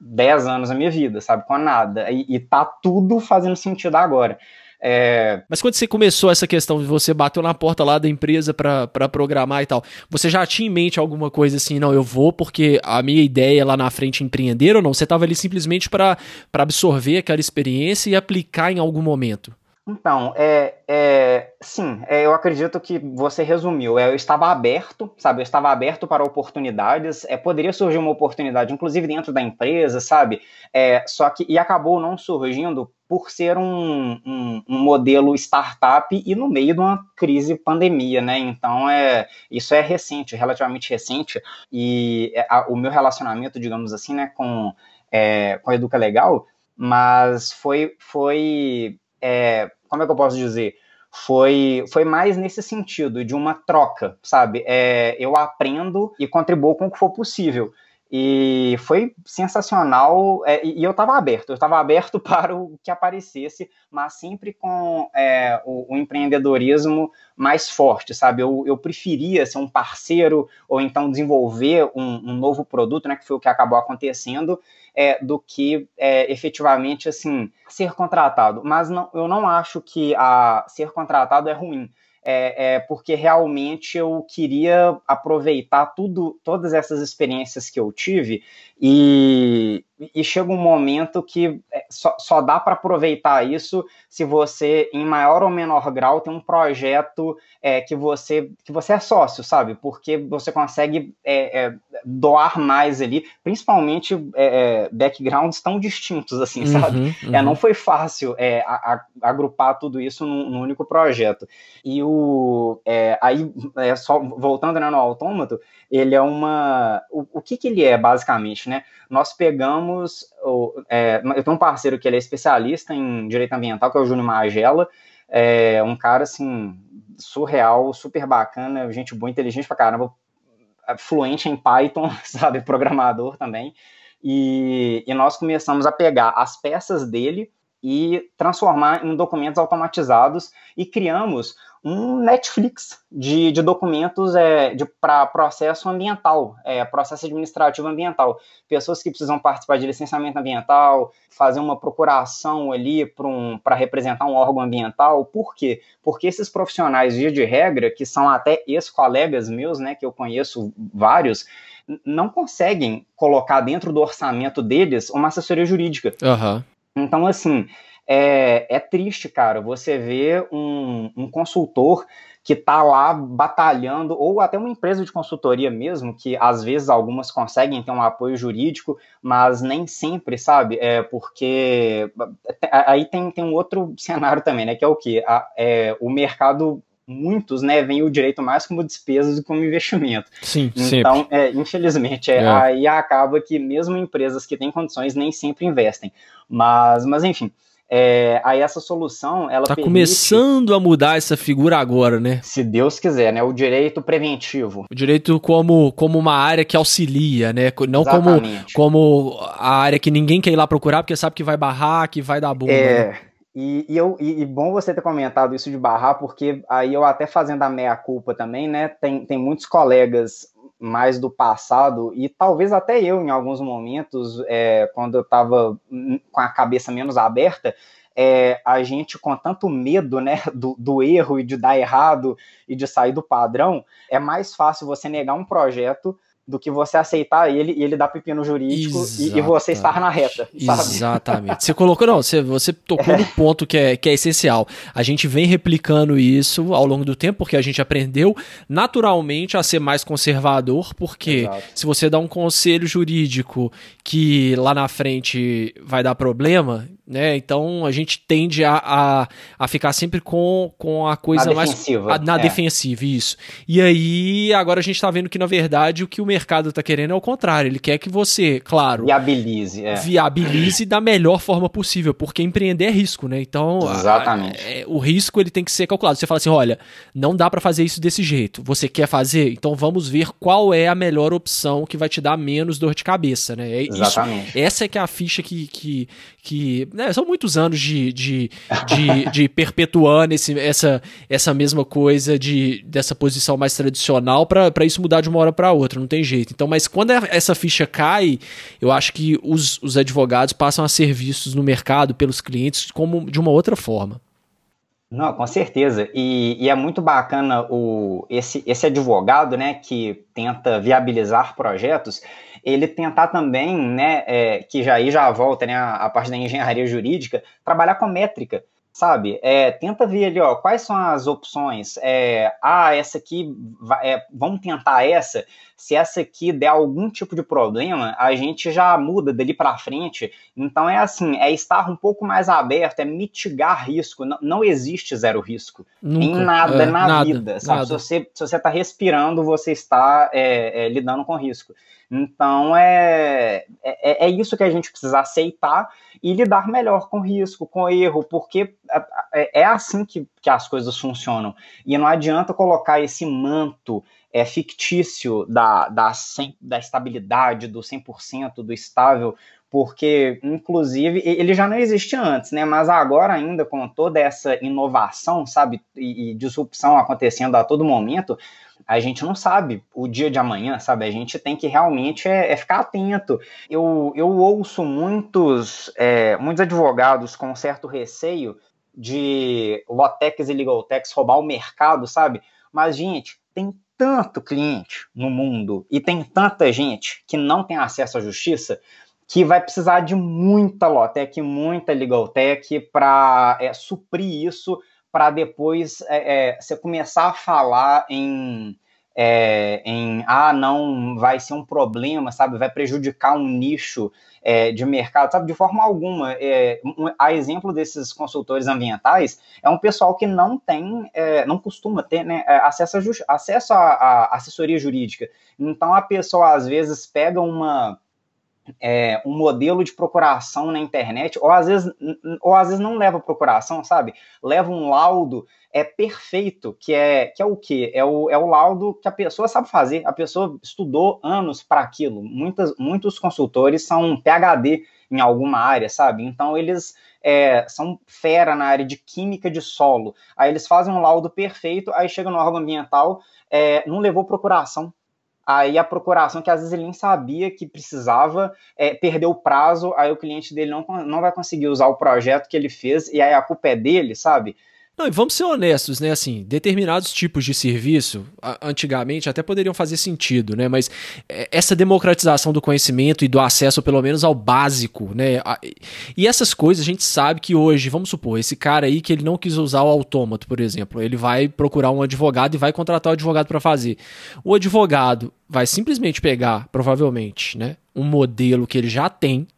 10 anos da minha vida, sabe? Com nada. E, e tá tudo fazendo sentido agora. É... Mas quando você começou essa questão de você bateu na porta lá da empresa para programar e tal, você já tinha em mente alguma coisa assim, não, eu vou porque a minha ideia é lá na frente empreender ou não? Você estava ali simplesmente para absorver aquela experiência e aplicar em algum momento? Então, é, é sim, é, eu acredito que você resumiu. É, eu estava aberto, sabe? Eu estava aberto para oportunidades. É, poderia surgir uma oportunidade, inclusive dentro da empresa, sabe? É, só que e acabou não surgindo por ser um, um, um, modelo startup e no meio de uma crise pandemia, né? Então é isso é recente, relativamente recente. E é, a, o meu relacionamento, digamos assim, né, com é, com a Educa Legal, mas foi foi é, como é que eu posso dizer? Foi, foi mais nesse sentido, de uma troca, sabe? É, eu aprendo e contribuo com o que for possível. E foi sensacional. É, e, eu estava aberto, eu estava aberto (laughs) para o que aparecesse, mas sempre com é, o, o, empreendedorismo mais forte, sabe? Eu, eu preferia ser um parceiro ou então desenvolver um, um novo produto, né? Que foi o que acabou acontecendo, é, do que é, efetivamente assim ser contratado. Mas não, eu não acho que a, ser contratado é ruim é, é, porque realmente eu queria aproveitar tudo, todas essas experiências que eu tive e, e chega um momento que é, só, só dá para aproveitar isso se você, em maior ou menor grau, tem um projeto é, que, você, que você é sócio, sabe? Porque você consegue é, é doar mais ali, principalmente é, é, backgrounds tão distintos, assim, sabe? Uhum, uhum. não foi fácil a, a, agrupar tudo isso num, num, único projeto. E o, aí, só voltando né, no autômato, ele é uma. O, o que, que ele é, basicamente? Né? Nós pegamos. O, é, eu tenho um parceiro que ele é especialista em direito ambiental, que é o Júnior Magela, é um cara assim, surreal, super bacana, gente boa, inteligente pra caramba, fluente em Python, (laughs) sabe, programador também. E, e nós começamos a pegar as peças dele e transformar em documentos automatizados e criamos um Netflix de, de documentos é, para processo ambiental, é, processo administrativo ambiental. Pessoas que precisam participar de licenciamento ambiental, fazer uma procuração ali para um, representar um órgão ambiental. Por quê? Porque esses profissionais, via de regra, que são até ex-colegas meus, né, que eu conheço vários, não conseguem colocar dentro do orçamento deles uma assessoria jurídica. Uhum. Então, assim, é, é triste, cara, você ver um, um consultor que está lá batalhando, ou até uma empresa de consultoria mesmo, que às vezes algumas conseguem ter um apoio jurídico, mas nem sempre, sabe? É porque aí tem, tem um outro (laughs) cenário também, né? Que é o que? É, o mercado muitos, né, veem o direito mais como despesas do que como investimento. Sim, Então, é, infelizmente, é, é. aí acaba que mesmo empresas que têm condições nem sempre investem. Mas, mas enfim, é, aí essa solução, ela tá permite, começando a mudar essa figura agora, né? Se Deus quiser, né? O direito preventivo. O direito como, como uma área que auxilia, né? Não como, como a área que ninguém quer ir lá procurar porque sabe que vai barrar, que vai dar bunda. É. Né? E, e, eu, e, e, bom você ter comentado isso de barrar, porque aí eu até fazendo a meia-culpa também, né? Tem, tem muitos colegas mais do passado, e talvez até eu, em alguns momentos, é, quando eu estava com a cabeça menos aberta, é, a gente com tanto medo né, (laughs) do, do, erro e de dar errado e de sair do padrão, é mais fácil você negar um projeto do que você aceitar ele e ele dar pepino jurídico e, e, você estar na reta. Sabe? Exatamente. Você colocou, não, você, você tocou é. no ponto que é, que é essencial. A gente vem replicando isso ao longo do tempo, porque a gente aprendeu naturalmente a ser mais conservador, porque Exato. se você dá um conselho jurídico que lá na frente vai dar problema, né? Então a gente tende a, a, a, ficar sempre com, com a coisa na mais. Defensiva. A, na é. defensiva, isso. E aí, agora a gente está vendo que, na verdade, o que o mercado está querendo é o contrário. Ele quer que você, claro. Viabilize. É. Viabilize da melhor forma possível, porque empreender é risco, né? Então. Exatamente. É, o risco ele tem que ser calculado. Você fala assim: olha, não dá para fazer isso desse jeito. Você quer fazer? Então vamos ver qual é a melhor opção que vai te dar menos dor de cabeça, né? É Exatamente. Isso, essa é que é a ficha que, que, que né, são muitos anos de, de, de, de perpetuando esse, essa, essa mesma coisa de, dessa posição mais tradicional para isso mudar de uma hora para outra, não tem jeito. Então, mas quando essa ficha cai, eu acho que os, os advogados passam a ser vistos no mercado pelos clientes como de uma outra forma. Não, com certeza. E, e, é muito bacana o, esse, esse advogado né, que tenta viabilizar projetos ele tentar também, né, é, que já aí já volta, né, a, a, parte da engenharia jurídica, trabalhar com métrica, sabe? É, tenta ver ali, ó, quais são as opções. É, ah, essa aqui, é, vamos tentar essa. Se essa aqui der algum tipo de problema, a gente já muda dali para frente. Então é assim, é estar um pouco mais aberto, é mitigar risco. Não, não existe zero risco Nunca. em nada é, na nada, vida, sabe? Nada. Se você se você está respirando, você está é, é, lidando com risco. Então é, é, é isso que a gente precisa aceitar e lidar melhor com risco, com erro, porque é, é assim que, que as coisas funcionam. E não adianta colocar esse manto é, fictício da, da, da estabilidade, do 100%, do estável, porque, inclusive, ele já não existia antes, né? Mas agora, ainda com toda essa inovação, sabe, e, e disrupção acontecendo a todo momento, a gente não sabe o dia de amanhã, sabe? A gente tem que realmente é, é ficar atento. Eu, eu ouço muitos, é, muitos advogados com certo receio de Lotex e Legaltex roubar o mercado, sabe? Mas, gente, tem tanto cliente no mundo e tem tanta gente que não tem acesso à justiça que vai precisar de muita Lotec, muita Legaltech para é, suprir isso para depois é, é, você começar a falar em, é, em ah, não vai ser um problema, sabe? Vai prejudicar um nicho é, de mercado, sabe? De forma alguma. É, um, a exemplo desses consultores ambientais, é um pessoal que não tem, é, não costuma ter né, acesso, a, acesso a assessoria jurídica. Então a pessoa às vezes pega uma é, um modelo de procuração na internet, ou às vezes, ou às vezes não leva procuração, sabe? Leva um laudo é perfeito, que é que é o quê? É o, é o laudo que a pessoa sabe fazer, a pessoa estudou anos para aquilo. Muitas, muitos consultores são PhD em alguma área, sabe? Então eles é, são fera na área de química de solo. Aí eles fazem um laudo perfeito, aí chega no órgão ambiental, é, não levou procuração, aí a procuração, que às vezes ele nem sabia que precisava, é, perdeu o prazo, aí o cliente dele não, não vai conseguir usar o projeto que ele fez, e aí a culpa é dele, sabe? Não, e vamos ser honestos, né? Assim, determinados tipos de serviço, antigamente até poderiam fazer sentido, né? Mas é, essa democratização do conhecimento e do acesso, pelo menos, ao básico, né? E essas coisas a gente sabe que hoje, vamos supor, esse cara aí que ele não quis usar o autômato, por exemplo, ele vai procurar um advogado e vai contratar o advogado para fazer. O advogado vai simplesmente pegar, provavelmente, né? Um modelo que ele já tem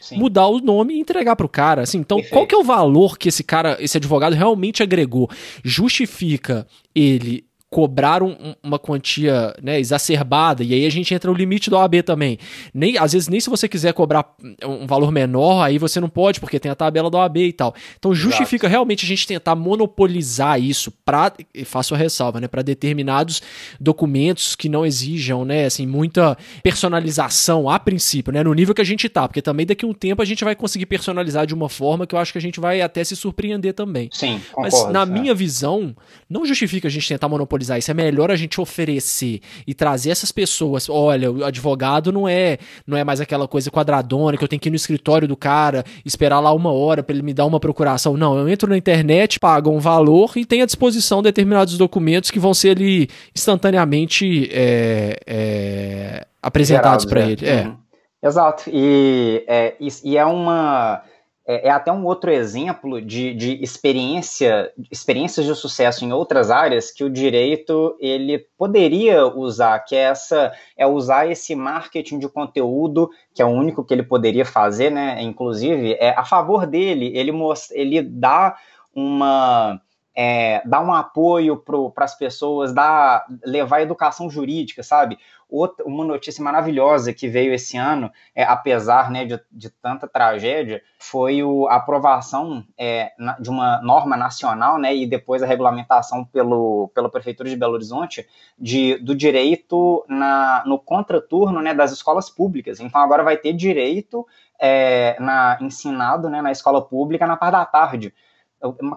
Sim. mudar o nome e entregar para o cara. Assim, então, Perfeito. qual que é o valor que esse cara, esse advogado realmente agregou? Justifica ele cobrar um, uma quantia né, exacerbada, e aí a gente entra no limite do OAB também. Nem, às vezes, nem se você quiser cobrar um valor menor, aí você não pode, porque tem a tabela do OAB e tal. Então justifica Exato. realmente a gente tentar monopolizar isso para, faço a ressalva, né, para determinados documentos que não exijam, né, assim, muita personalização a princípio, né, no nível que a gente tá, porque também daqui a um tempo a gente vai conseguir personalizar de uma forma que eu acho que a gente vai até se surpreender também. Sim, concordo, Mas na é. minha visão, não justifica a gente tentar monopolizar monopolizar isso. É melhor a gente oferecer e trazer essas pessoas. Olha, o advogado não é não é mais aquela coisa quadradona que eu tenho que ir no escritório do cara, esperar lá uma hora para ele me dar uma procuração. Não, eu entro na internet, pago um valor e tenho à disposição determinados documentos que vão ser ali instantaneamente é, é, apresentados para é. ele. É. Uhum. Exato. E, é, e é uma é, é, até um outro exemplo de, de experiência, experiências de sucesso em outras áreas que o direito ele poderia usar, que é essa é usar esse marketing de conteúdo, que é o único que ele poderia fazer, né? Inclusive, é a favor dele, ele mostra, ele dá uma é, dar um apoio para as pessoas, dar, levar educação jurídica, sabe? Outra, uma notícia maravilhosa que veio esse ano, é, apesar né, de, de, tanta tragédia, foi o, a aprovação é, de uma norma nacional né, e depois a regulamentação pelo, pela Prefeitura de Belo Horizonte de, do direito na, no contraturno né, das escolas públicas. Então agora vai ter direito é, na, ensinado né, na escola pública na parte da tarde.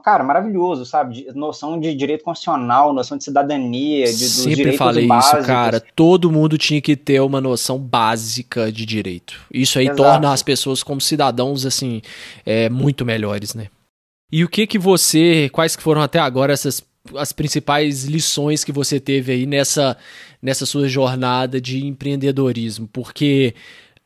Cara, maravilhoso, sabe? noção de direito constitucional, noção de cidadania, de, dos Sempre direitos falei básicos. isso, cara. Todo mundo tinha que ter uma noção básica de direito. Isso aí Exato. torna as pessoas como cidadãos, assim, é, muito melhores, né? E o que que você, quais que foram até agora essas as principais lições que você teve aí nessa, nessa sua jornada de empreendedorismo? Porque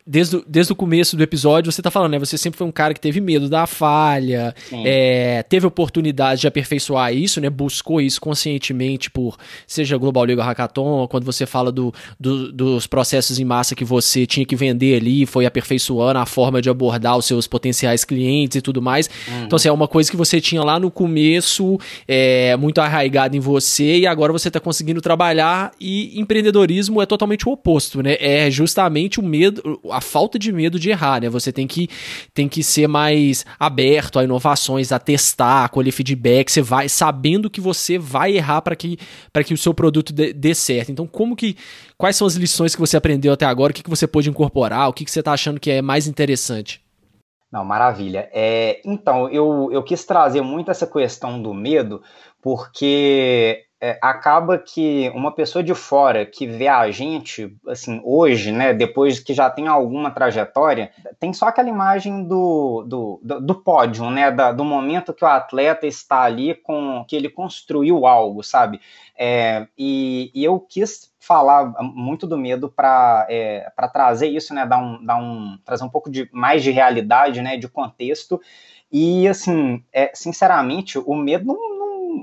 desde, desde o começo do episódio, você tá falando, né? Você sempre foi um cara que teve medo da falha, é, teve oportunidade de aperfeiçoar isso, né? Buscou isso conscientemente por, seja Global Legal Hackathon, quando você fala do, do, dos processos em massa que você tinha que vender ali, foi aperfeiçoando a forma de abordar os seus potenciais clientes e tudo mais. Uhum. Então, assim, é uma coisa que você tinha lá no começo, é, muito arraigado em você, e agora você tá conseguindo trabalhar, e empreendedorismo é totalmente o oposto, né? É justamente o medo a falta de medo de errar, né? Você tem que, tem que ser mais aberto a inovações, a testar, a colher feedback, você vai sabendo que você vai errar para que, que o seu produto dê, dê, certo. Então, como que quais são as lições que você aprendeu até agora? O que, que você pôde incorporar? O que, que você está achando que é mais interessante? Não, maravilha. É, então, eu, eu quis trazer muito essa questão do medo, porque é, acaba que uma pessoa de fora que vê a gente, assim, hoje, né, depois que já tem alguma trajetória, tem só aquela imagem do, do, do, do pódio, né, da, do momento que o atleta está ali com que ele construiu algo, sabe? É, e, e, eu quis falar muito do medo para é, trazer isso, né, dar um, dar um, trazer um pouco de mais de realidade, né, de contexto. E assim, é, sinceramente, o medo não,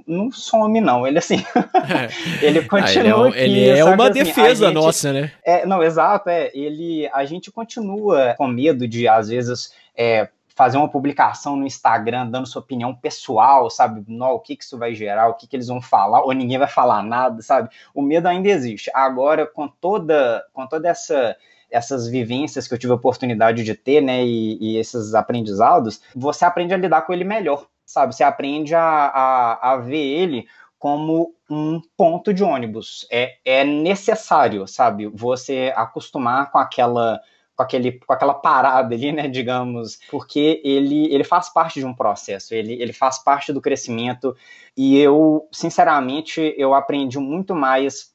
não some, não. Ele assim, (laughs) ele continua ah, ele é, aqui, ele é uma assim, defesa gente, nossa, né? É, não, exato, é. Ele, a gente continua com medo de, às vezes, é, fazer uma publicação no Instagram dando sua opinião pessoal, sabe? No, o que, que isso vai gerar, o que, que eles vão falar, ou ninguém vai falar nada, sabe? O medo ainda existe. Agora, com toda, com toda essa essas vivências que eu tive a oportunidade de ter, né, e, e esses aprendizados, você aprende a lidar com ele melhor, sabe? Você aprende a, a, a ver ele como um ponto de ônibus. É, é necessário, sabe? Você acostumar com aquela com, aquele, com aquela parada ali, né, digamos, porque ele, ele faz parte de um processo, ele, ele faz parte do crescimento, e eu, sinceramente, eu aprendi muito mais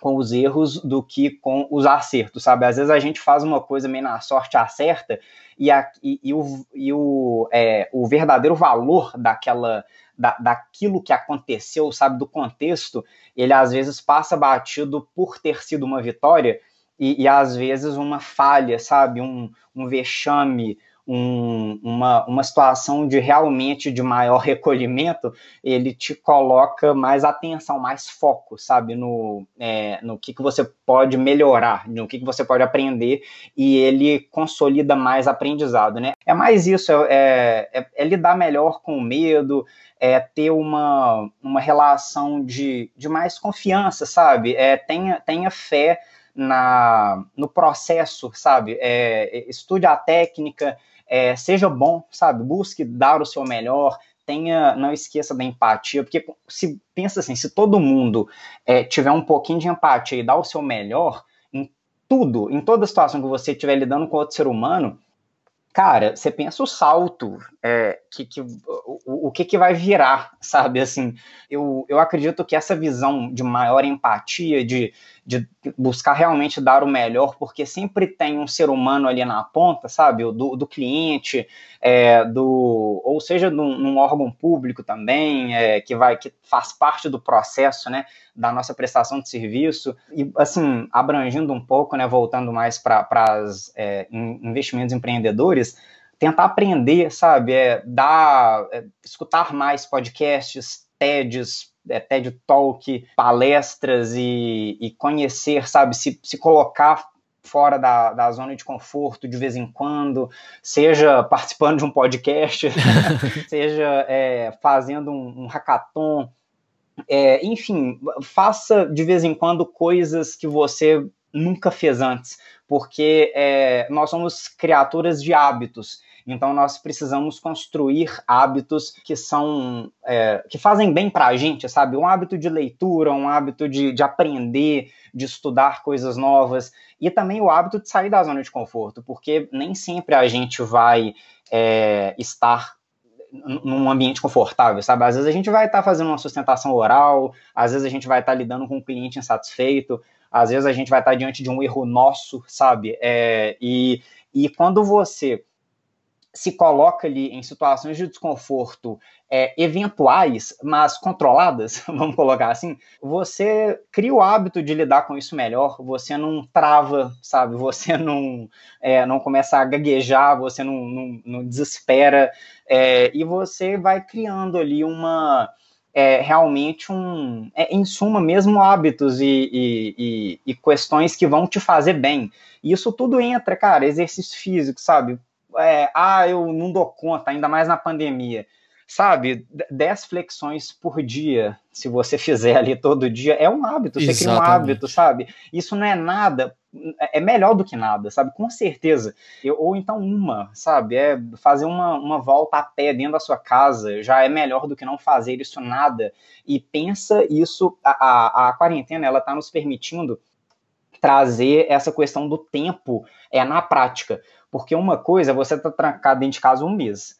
com os erros do que com os acertos, sabe? Às vezes a gente faz uma coisa meio na sorte acerta e, a, e, e o, e o, é, o verdadeiro valor daquela da, daquilo que aconteceu, sabe, do contexto, ele às vezes passa batido por ter sido uma vitória e, e às vezes uma falha, sabe, um, um vexame, um, uma, uma situação de realmente de maior recolhimento, ele te coloca mais atenção, mais foco, sabe, no, é, no que, que você pode melhorar, no que, que você pode aprender, e ele consolida mais aprendizado, né? É mais isso, é, é, é lidar melhor com o medo, é ter uma, uma relação de, de mais confiança, sabe? É, tenha, tenha fé na, no processo, sabe? É, estude a técnica, é, seja bom, sabe? Busque dar o seu melhor, tenha, não esqueça da empatia, porque se pensa assim, se todo mundo é, tiver um pouquinho de empatia e dar o seu melhor em tudo, em toda situação que você estiver lidando com outro ser humano, cara, você pensa o salto, é, que, que, o, que, que vai virar, sabe? Assim, eu, eu acredito que essa visão de maior empatia, de, de buscar realmente dar o melhor, porque sempre tem um ser humano ali na ponta, sabe? Do, do cliente, é, do, ou seja, num, num órgão público também, é, que vai que faz parte do processo, né? Da nossa prestação de serviço. E, assim, abrangindo um pouco, né? Voltando mais para os é, investimentos empreendedores tentar aprender, sabe? É, dar, é, escutar mais podcasts, TEDs, é, TED Talk, palestras e, e conhecer, sabe? Se, se colocar fora da, da zona de conforto de vez em quando, seja participando de um podcast, (laughs) seja é, fazendo um, um hackathon, é, enfim, faça de vez em quando coisas que você nunca fez antes, porque é, nós somos criaturas de hábitos. Então nós precisamos construir hábitos que são é, que fazem bem para a gente, sabe? Um hábito de leitura, um hábito de, de aprender, de estudar coisas novas e também o hábito de sair da zona de conforto, porque nem sempre a gente vai é, estar num ambiente confortável, sabe? Às vezes a gente vai estar fazendo uma sustentação oral, às vezes a gente vai estar lidando com um cliente insatisfeito, às vezes a gente vai estar diante de um erro nosso, sabe? É, e, e quando você se coloca ali em situações de desconforto é, eventuais, mas controladas, (laughs) vamos colocar assim, você cria o hábito de lidar com isso melhor, você não trava, sabe? Você não, é, não começa a gaguejar, você não, não, não desespera, é, e você vai criando ali uma. É, realmente um, é, em suma, mesmo hábitos e, e, e, e questões que vão te fazer bem. Isso tudo entra, cara, exercício físico, sabe? É, ah, eu não dou conta, ainda mais na pandemia. Sabe, 10 flexões por dia, se você (laughs) fizer ali todo dia, é um hábito, você Exatamente. cria um hábito, sabe? Isso não é nada, é melhor do que nada, sabe? Com certeza. Eu, ou então uma, sabe? É fazer uma, uma volta a pé dentro da sua casa já é melhor do que não fazer isso nada. E pensa isso, a, a, a quarentena, ela tá nos permitindo trazer essa questão do tempo é na prática. Porque uma coisa é você estar tá trancado dentro de casa um mês.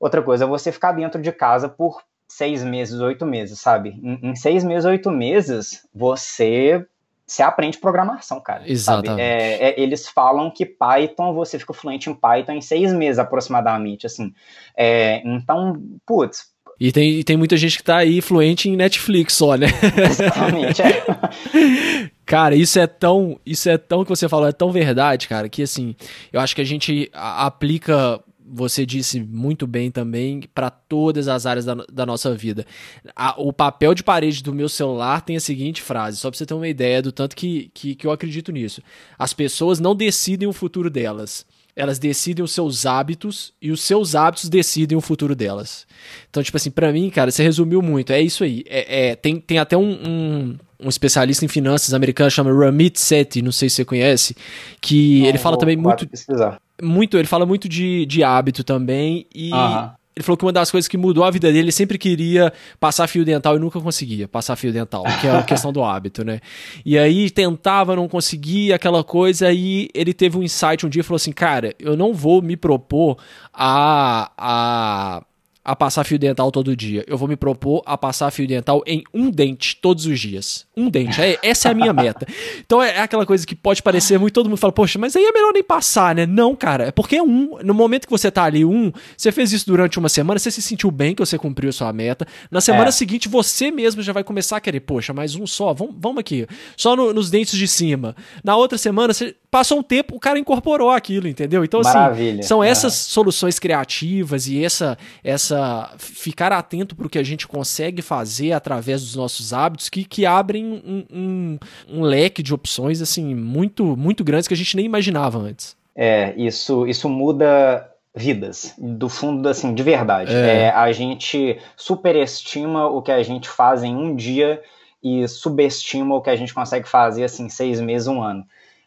Outra coisa é você ficar dentro de casa por seis meses, oito meses, sabe? Em, em seis meses, oito meses, você você aprende programação, cara. Exatamente. É, é, eles falam que Python, você fica fluente em Python em seis meses aproximadamente, assim. É, então, putz. E tem, e tem muita gente que tá aí fluente em Netflix só, né? Exatamente, é. (laughs) Cara, isso é tão, isso é tão que você falou, é tão verdade, cara, que assim, eu acho que a gente aplica você disse muito bem também, para todas as áreas da, da nossa vida. A, o papel de parede do meu celular tem a seguinte frase, só para você ter uma ideia do tanto que, que, que eu acredito nisso. As pessoas não decidem o futuro delas elas decidem os seus hábitos e os seus hábitos decidem o futuro delas. Então, tipo assim, para mim, cara, você resumiu muito. É isso aí. É, é tem, tem até um, um, um, especialista em finanças americano chama Ramit Sethi, não sei se você conhece, que não, ele fala também muito. Pesquisar. Muito, ele fala muito de, de hábito também e. Uh -huh. Ele falou que uma das coisas que mudou a vida dele, ele sempre queria passar fio dental e nunca conseguia passar fio dental, que é a (laughs) questão do hábito, né? E aí tentava, não conseguia, aquela coisa, aí ele teve um insight um dia e falou assim: Cara, eu não vou me propor a, a a passar fio dental todo dia. Eu vou me propor a passar fio dental em um dente todos os dias. Um dente. É, essa é a minha meta. (laughs) Então é, é, aquela coisa que pode parecer muito, todo mundo fala, poxa, mas aí é melhor nem passar, né? Não, cara. É porque é um. No momento que você tá ali, um, você fez isso durante uma semana, você se sentiu bem que você cumpriu a sua meta. Na semana é. seguinte, você mesmo já vai começar a querer, poxa, mais um só, vamos, vamos aqui. Só no, nos dentes de cima. Na outra semana, você passou um tempo, o cara incorporou aquilo, entendeu? Então, assim, Maravilha. assim, são essas é. soluções criativas e essa, essa ficar atento para o que a gente consegue fazer através dos nossos hábitos que, que abrem um, um, um leque de opções, assim, muito, muito grandes que a gente nem imaginava antes. É, isso, isso muda vidas, do fundo, assim, de verdade. É. É, a gente superestima o que a gente faz em um dia e subestima o que a gente consegue fazer, assim, seis meses, um ano.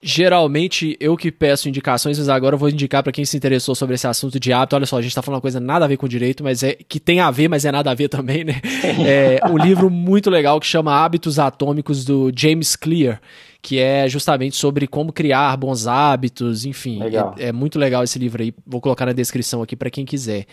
Geralmente eu que peço indicações, mas agora eu vou indicar para quem se interessou sobre esse assunto de hábito. Olha só, a gente tá falando uma coisa nada a ver com direito, mas é que tem a ver, mas é nada a ver também, né? (laughs) É um livro muito legal que chama Hábitos Atômicos do James Clear que é justamente sobre como criar bons hábitos, enfim. É, é, muito legal esse livro aí. Vou colocar na descrição aqui para quem quiser.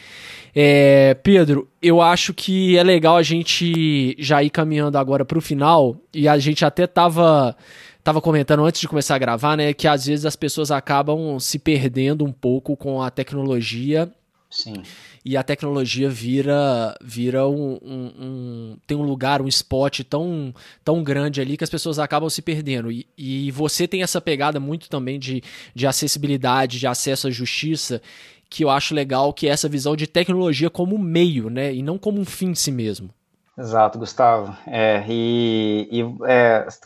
É, Pedro, eu acho que é legal a gente já ir caminhando agora para o final e a gente até tava tava comentando antes de começar a gravar, né, que às vezes as pessoas acabam se perdendo um pouco com a tecnologia. Sim e a tecnologia vira vira um, um, um, tem um lugar, um spot tão, tão grande ali que as pessoas acabam se perdendo. E, e você tem essa pegada muito também de, de acessibilidade, de acesso à justiça, que eu acho legal, que é essa visão de tecnologia como meio, né? E não como um fim em si mesmo. Exato, Gustavo. É, e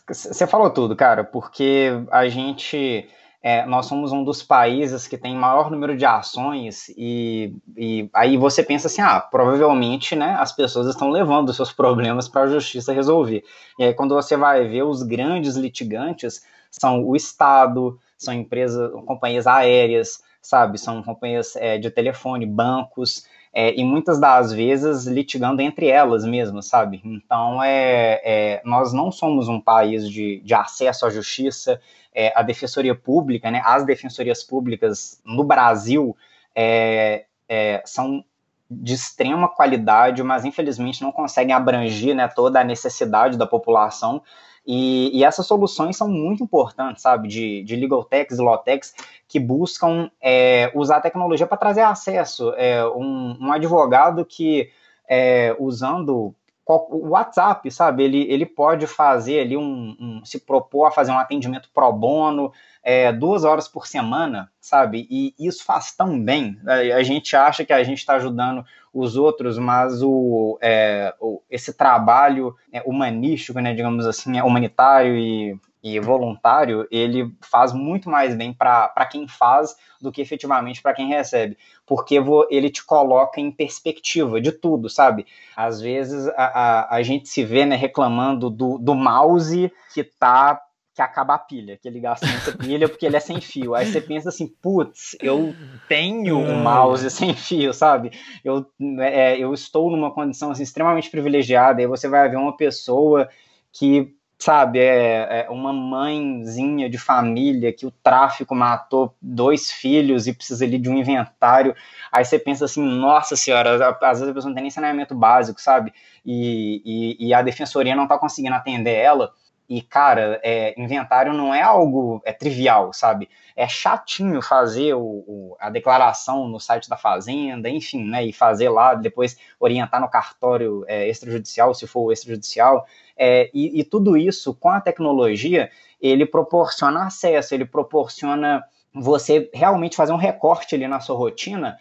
você é, falou tudo, cara, porque a gente é, nós somos um dos países que tem maior número de ações e, e, aí você pensa assim, ah, provavelmente, né, as pessoas estão levando seus problemas para a justiça resolver. E aí quando você vai ver os grandes litigantes são o Estado, são empresas, companhias aéreas, sabe, são companhias é, de telefone, bancos, é, e muitas das vezes litigando entre elas mesmo, sabe? Então, é, é, nós não somos um país de, de acesso à justiça, é, a defensoria pública, né, as defensorias públicas no Brasil é, é, são de extrema qualidade, mas infelizmente não conseguem abranger né, toda a necessidade da população. E, e, essas soluções são muito importantes, sabe, de, de legal techs law techs que buscam é, usar a tecnologia para trazer acesso. É, um, um advogado que, é, usando o WhatsApp, sabe? Ele, ele pode fazer ali um, um se propor a fazer um atendimento pro bono é, duas horas por semana, sabe? E isso faz tão bem. A, gente acha que a gente está ajudando os outros, mas o, é, o esse trabalho é, humanístico, né, digamos assim, é humanitário e e voluntário, ele faz muito mais bem para quem faz do que efetivamente para quem recebe, porque ele te coloca em perspectiva de tudo, sabe? Às vezes a, a, a gente se vê né, reclamando do, do mouse que tá que acaba a pilha, que ele gasta muita (laughs) pilha porque ele é sem fio. Aí você pensa assim, putz, eu tenho um mouse sem fio, sabe? Eu, é, eu estou numa condição assim, extremamente privilegiada. Aí você vai ver uma pessoa que sabe, é, é, uma mãezinha de família que o tráfico matou dois filhos e precisa ali de um inventário. Aí você pensa assim, nossa senhora, às vezes a pessoa não tem nem saneamento básico, sabe? E, e, e a defensoria não está conseguindo atender ela. E, cara, é, inventário não é algo é trivial, sabe? É chatinho fazer o, o, a declaração no site da Fazenda, enfim, né? E fazer lá, depois orientar no cartório é, extrajudicial, se for o extrajudicial. É, e, e tudo isso, com a tecnologia, ele proporciona acesso, ele proporciona você realmente fazer um recorte ali na sua rotina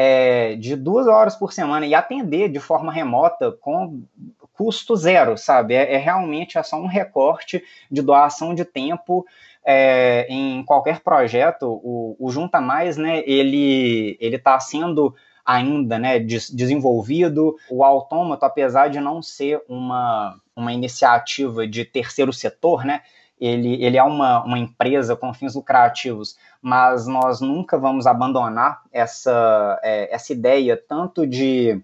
é, de duas horas por semana e atender de forma remota com custo zero, sabe? É, é realmente é só um recorte de doação de tempo é, em qualquer projeto. O, o Junta Mais, né? Ele ele está sendo ainda né, desenvolvido. O autômato, apesar de não ser uma, uma iniciativa de terceiro setor, né, ele, ele é uma, uma empresa com fins lucrativos, mas nós nunca vamos abandonar essa, é, essa ideia tanto de,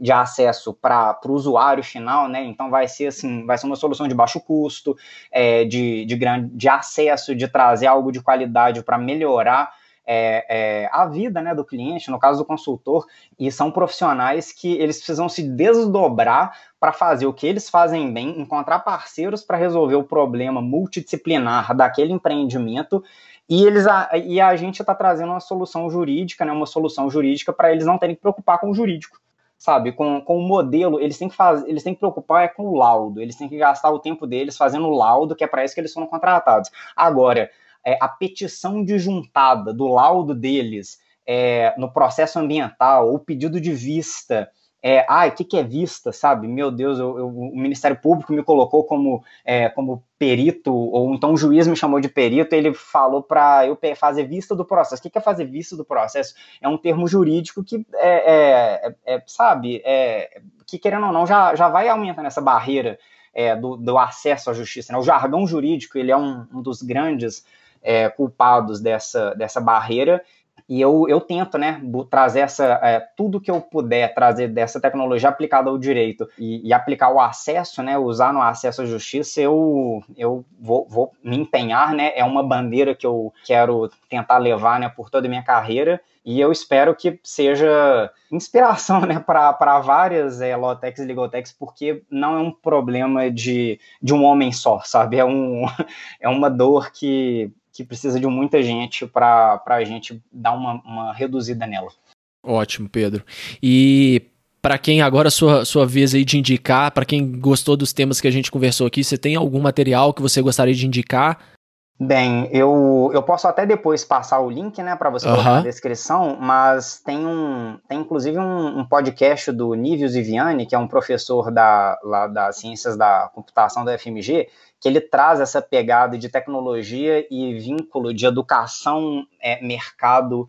de acesso para o usuário final, né? Então vai ser assim, vai ser uma solução de baixo custo, é, de, de, grande, de acesso, de trazer algo de qualidade para melhorar é, é, a vida né, do cliente, no caso do consultor, e são profissionais que eles precisam se desdobrar para fazer o que eles fazem bem, encontrar parceiros para resolver o problema multidisciplinar daquele empreendimento. E, eles, a, e a gente está trazendo uma solução jurídica, né, uma solução jurídica para eles não terem que preocupar com o jurídico, sabe? Com, com o modelo, eles têm que fazer, eles têm que preocupar é com o laudo, eles têm que gastar o tempo deles fazendo o laudo, que é para isso que eles foram contratados. Agora, é, a petição de juntada do laudo deles é, no processo ambiental, o pedido de vista, é, ah, o que, que é vista, sabe? Meu Deus, eu, eu, o Ministério Público me colocou como, é, como perito, ou então o juiz me chamou de perito, ele falou para eu fazer vista do processo. O que, que é fazer vista do processo? É um termo jurídico que, é, é, é, é sabe, é, que querendo ou não, já, já vai aumentando essa barreira do, do, acesso à justiça. Né? O jargão jurídico, ele é um, um dos grandes culpados dessa, dessa barreira, e eu, eu tento, né, trazer essa, é, tudo que eu puder trazer dessa tecnologia aplicada ao direito e, e, aplicar o acesso, né, usar no acesso à justiça, eu, eu vou, vou me empenhar, né, é uma bandeira que eu quero tentar levar, né, por toda a minha carreira e eu espero que seja inspiração (laughs) né, para várias é, Lotex e Legotex, porque não é um problema de, de um homem só, sabe? É, um, (laughs) é uma dor que que precisa de muita gente para a gente dar uma, uma reduzida nela. Ótimo, Pedro. E para quem agora sua sua vez aí de indicar, para quem gostou dos temas que a gente conversou aqui, você tem algum material que você gostaria de indicar? Bem, eu, eu posso até depois passar o link, né, para você colocar na descrição, mas tem um tem inclusive um, um podcast do Nível Ziviani, que é um professor da, lá das ciências da computação da FMG, que ele traz essa pegada de tecnologia e vínculo de educação, é, mercado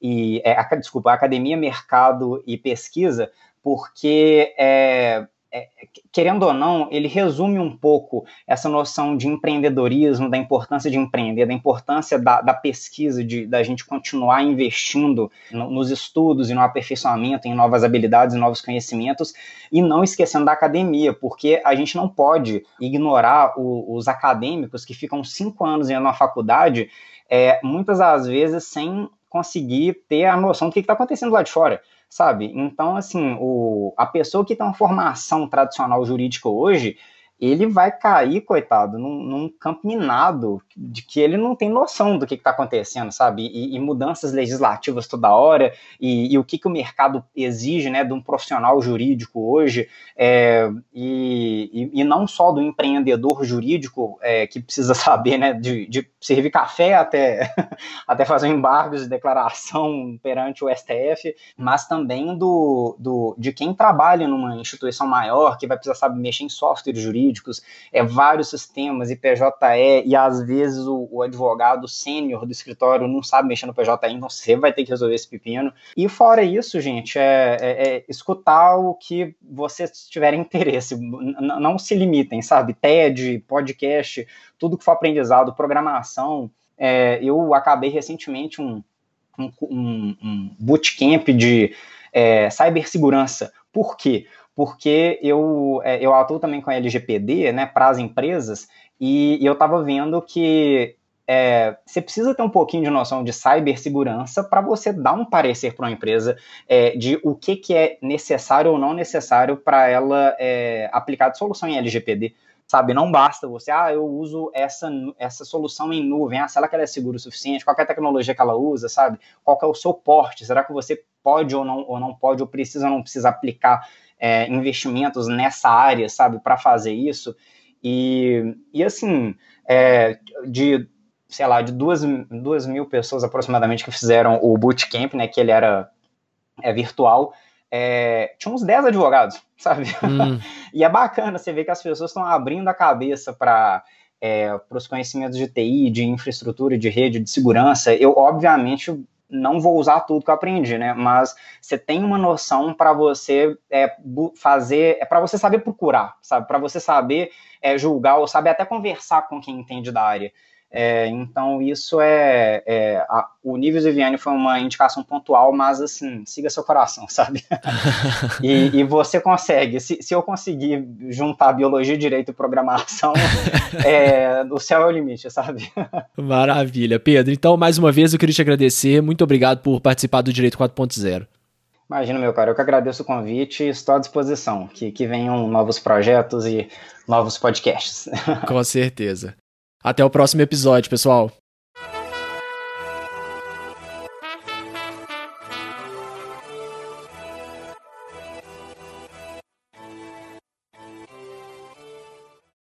e é, desculpa, academia, mercado e pesquisa, porque é, é, querendo ou não, ele resume um pouco essa noção de empreendedorismo, da importância de empreender, da importância da, da pesquisa, de, da gente continuar investindo no, nos estudos e no aperfeiçoamento, em novas habilidades e novos conhecimentos, e não esquecendo da academia, porque a gente não pode ignorar o, os acadêmicos que ficam cinco anos indo na faculdade, é, muitas das vezes sem conseguir ter a noção do que está acontecendo lá de fora sabe? Então, assim, o, a pessoa que tem uma formação tradicional jurídica hoje, ele vai cair, coitado, num, num campo minado de que ele não tem noção do que está acontecendo, sabe? E, e, mudanças legislativas toda hora, e, e, o que, que o mercado exige né, de um profissional jurídico hoje, é, e, e, não só do empreendedor jurídico é, que precisa (laughs) saber né, de, de servir café até, (laughs) até fazer embargos de declaração perante o STF, mas também do, do, de quem trabalha numa instituição maior, que vai precisar saber mexer em software jurídicos, é, vários sistemas, IPJE, e às vezes o, o advogado sênior do escritório não sabe mexer no PJE, então você vai ter que resolver esse pepino. E fora isso, gente, é, é, é escutar o que vocês tiverem interesse, não se limitem, sabe? TED, podcast, tudo que for aprendizado, programação. É, eu acabei recentemente um, um, um, bootcamp de é, cibersegurança. Por quê? Porque eu, é, eu atuo também com a LGPD, né, para as empresas, e, e eu estava vendo que é, você precisa ter um pouquinho de noção de cibersegurança para você dar um parecer para uma empresa é, de o que, que é necessário ou não necessário para ela é, aplicar de solução em LGPD sabe? Não basta você, ah, eu uso essa, essa solução em nuvem, ah, será que ela é segura o suficiente? Qual é a tecnologia que ela usa, sabe? Qual é o seu porte? Será que você pode ou não, ou não pode, ou precisa ou não precisa aplicar é, investimentos nessa área, sabe, para fazer isso? E, e assim, é, de, sei lá, de duas, duas mil pessoas aproximadamente que fizeram o bootcamp, né, que ele era é, virtual, é, tinha uns 10 advogados, (laughs) sabe? Hum. e é bacana você ver que as pessoas estão abrindo a cabeça para é, os conhecimentos de TI, de infraestrutura, de rede, de segurança. Eu, obviamente, não vou usar tudo que eu aprendi, né? Mas você tem uma noção para você é, fazer, é para você saber procurar, sabe? Para você saber é, julgar ou saber até conversar com quem entende da área. É, então, isso é. é a, o nível Viviane foi uma indicação pontual, mas assim, siga seu coração, (laughs) sabe? e, e, você consegue. Se, se eu conseguir juntar biologia, direito e programação, (laughs) é, o céu é o limite, sabe? Maravilha. Pedro, então, mais uma vez eu queria te agradecer. Muito obrigado por participar do Direito 4.0. Imagina, meu cara, eu que agradeço o convite e estou à disposição. Que, que venham novos projetos e novos podcasts. Com certeza. Até o próximo episódio, pessoal.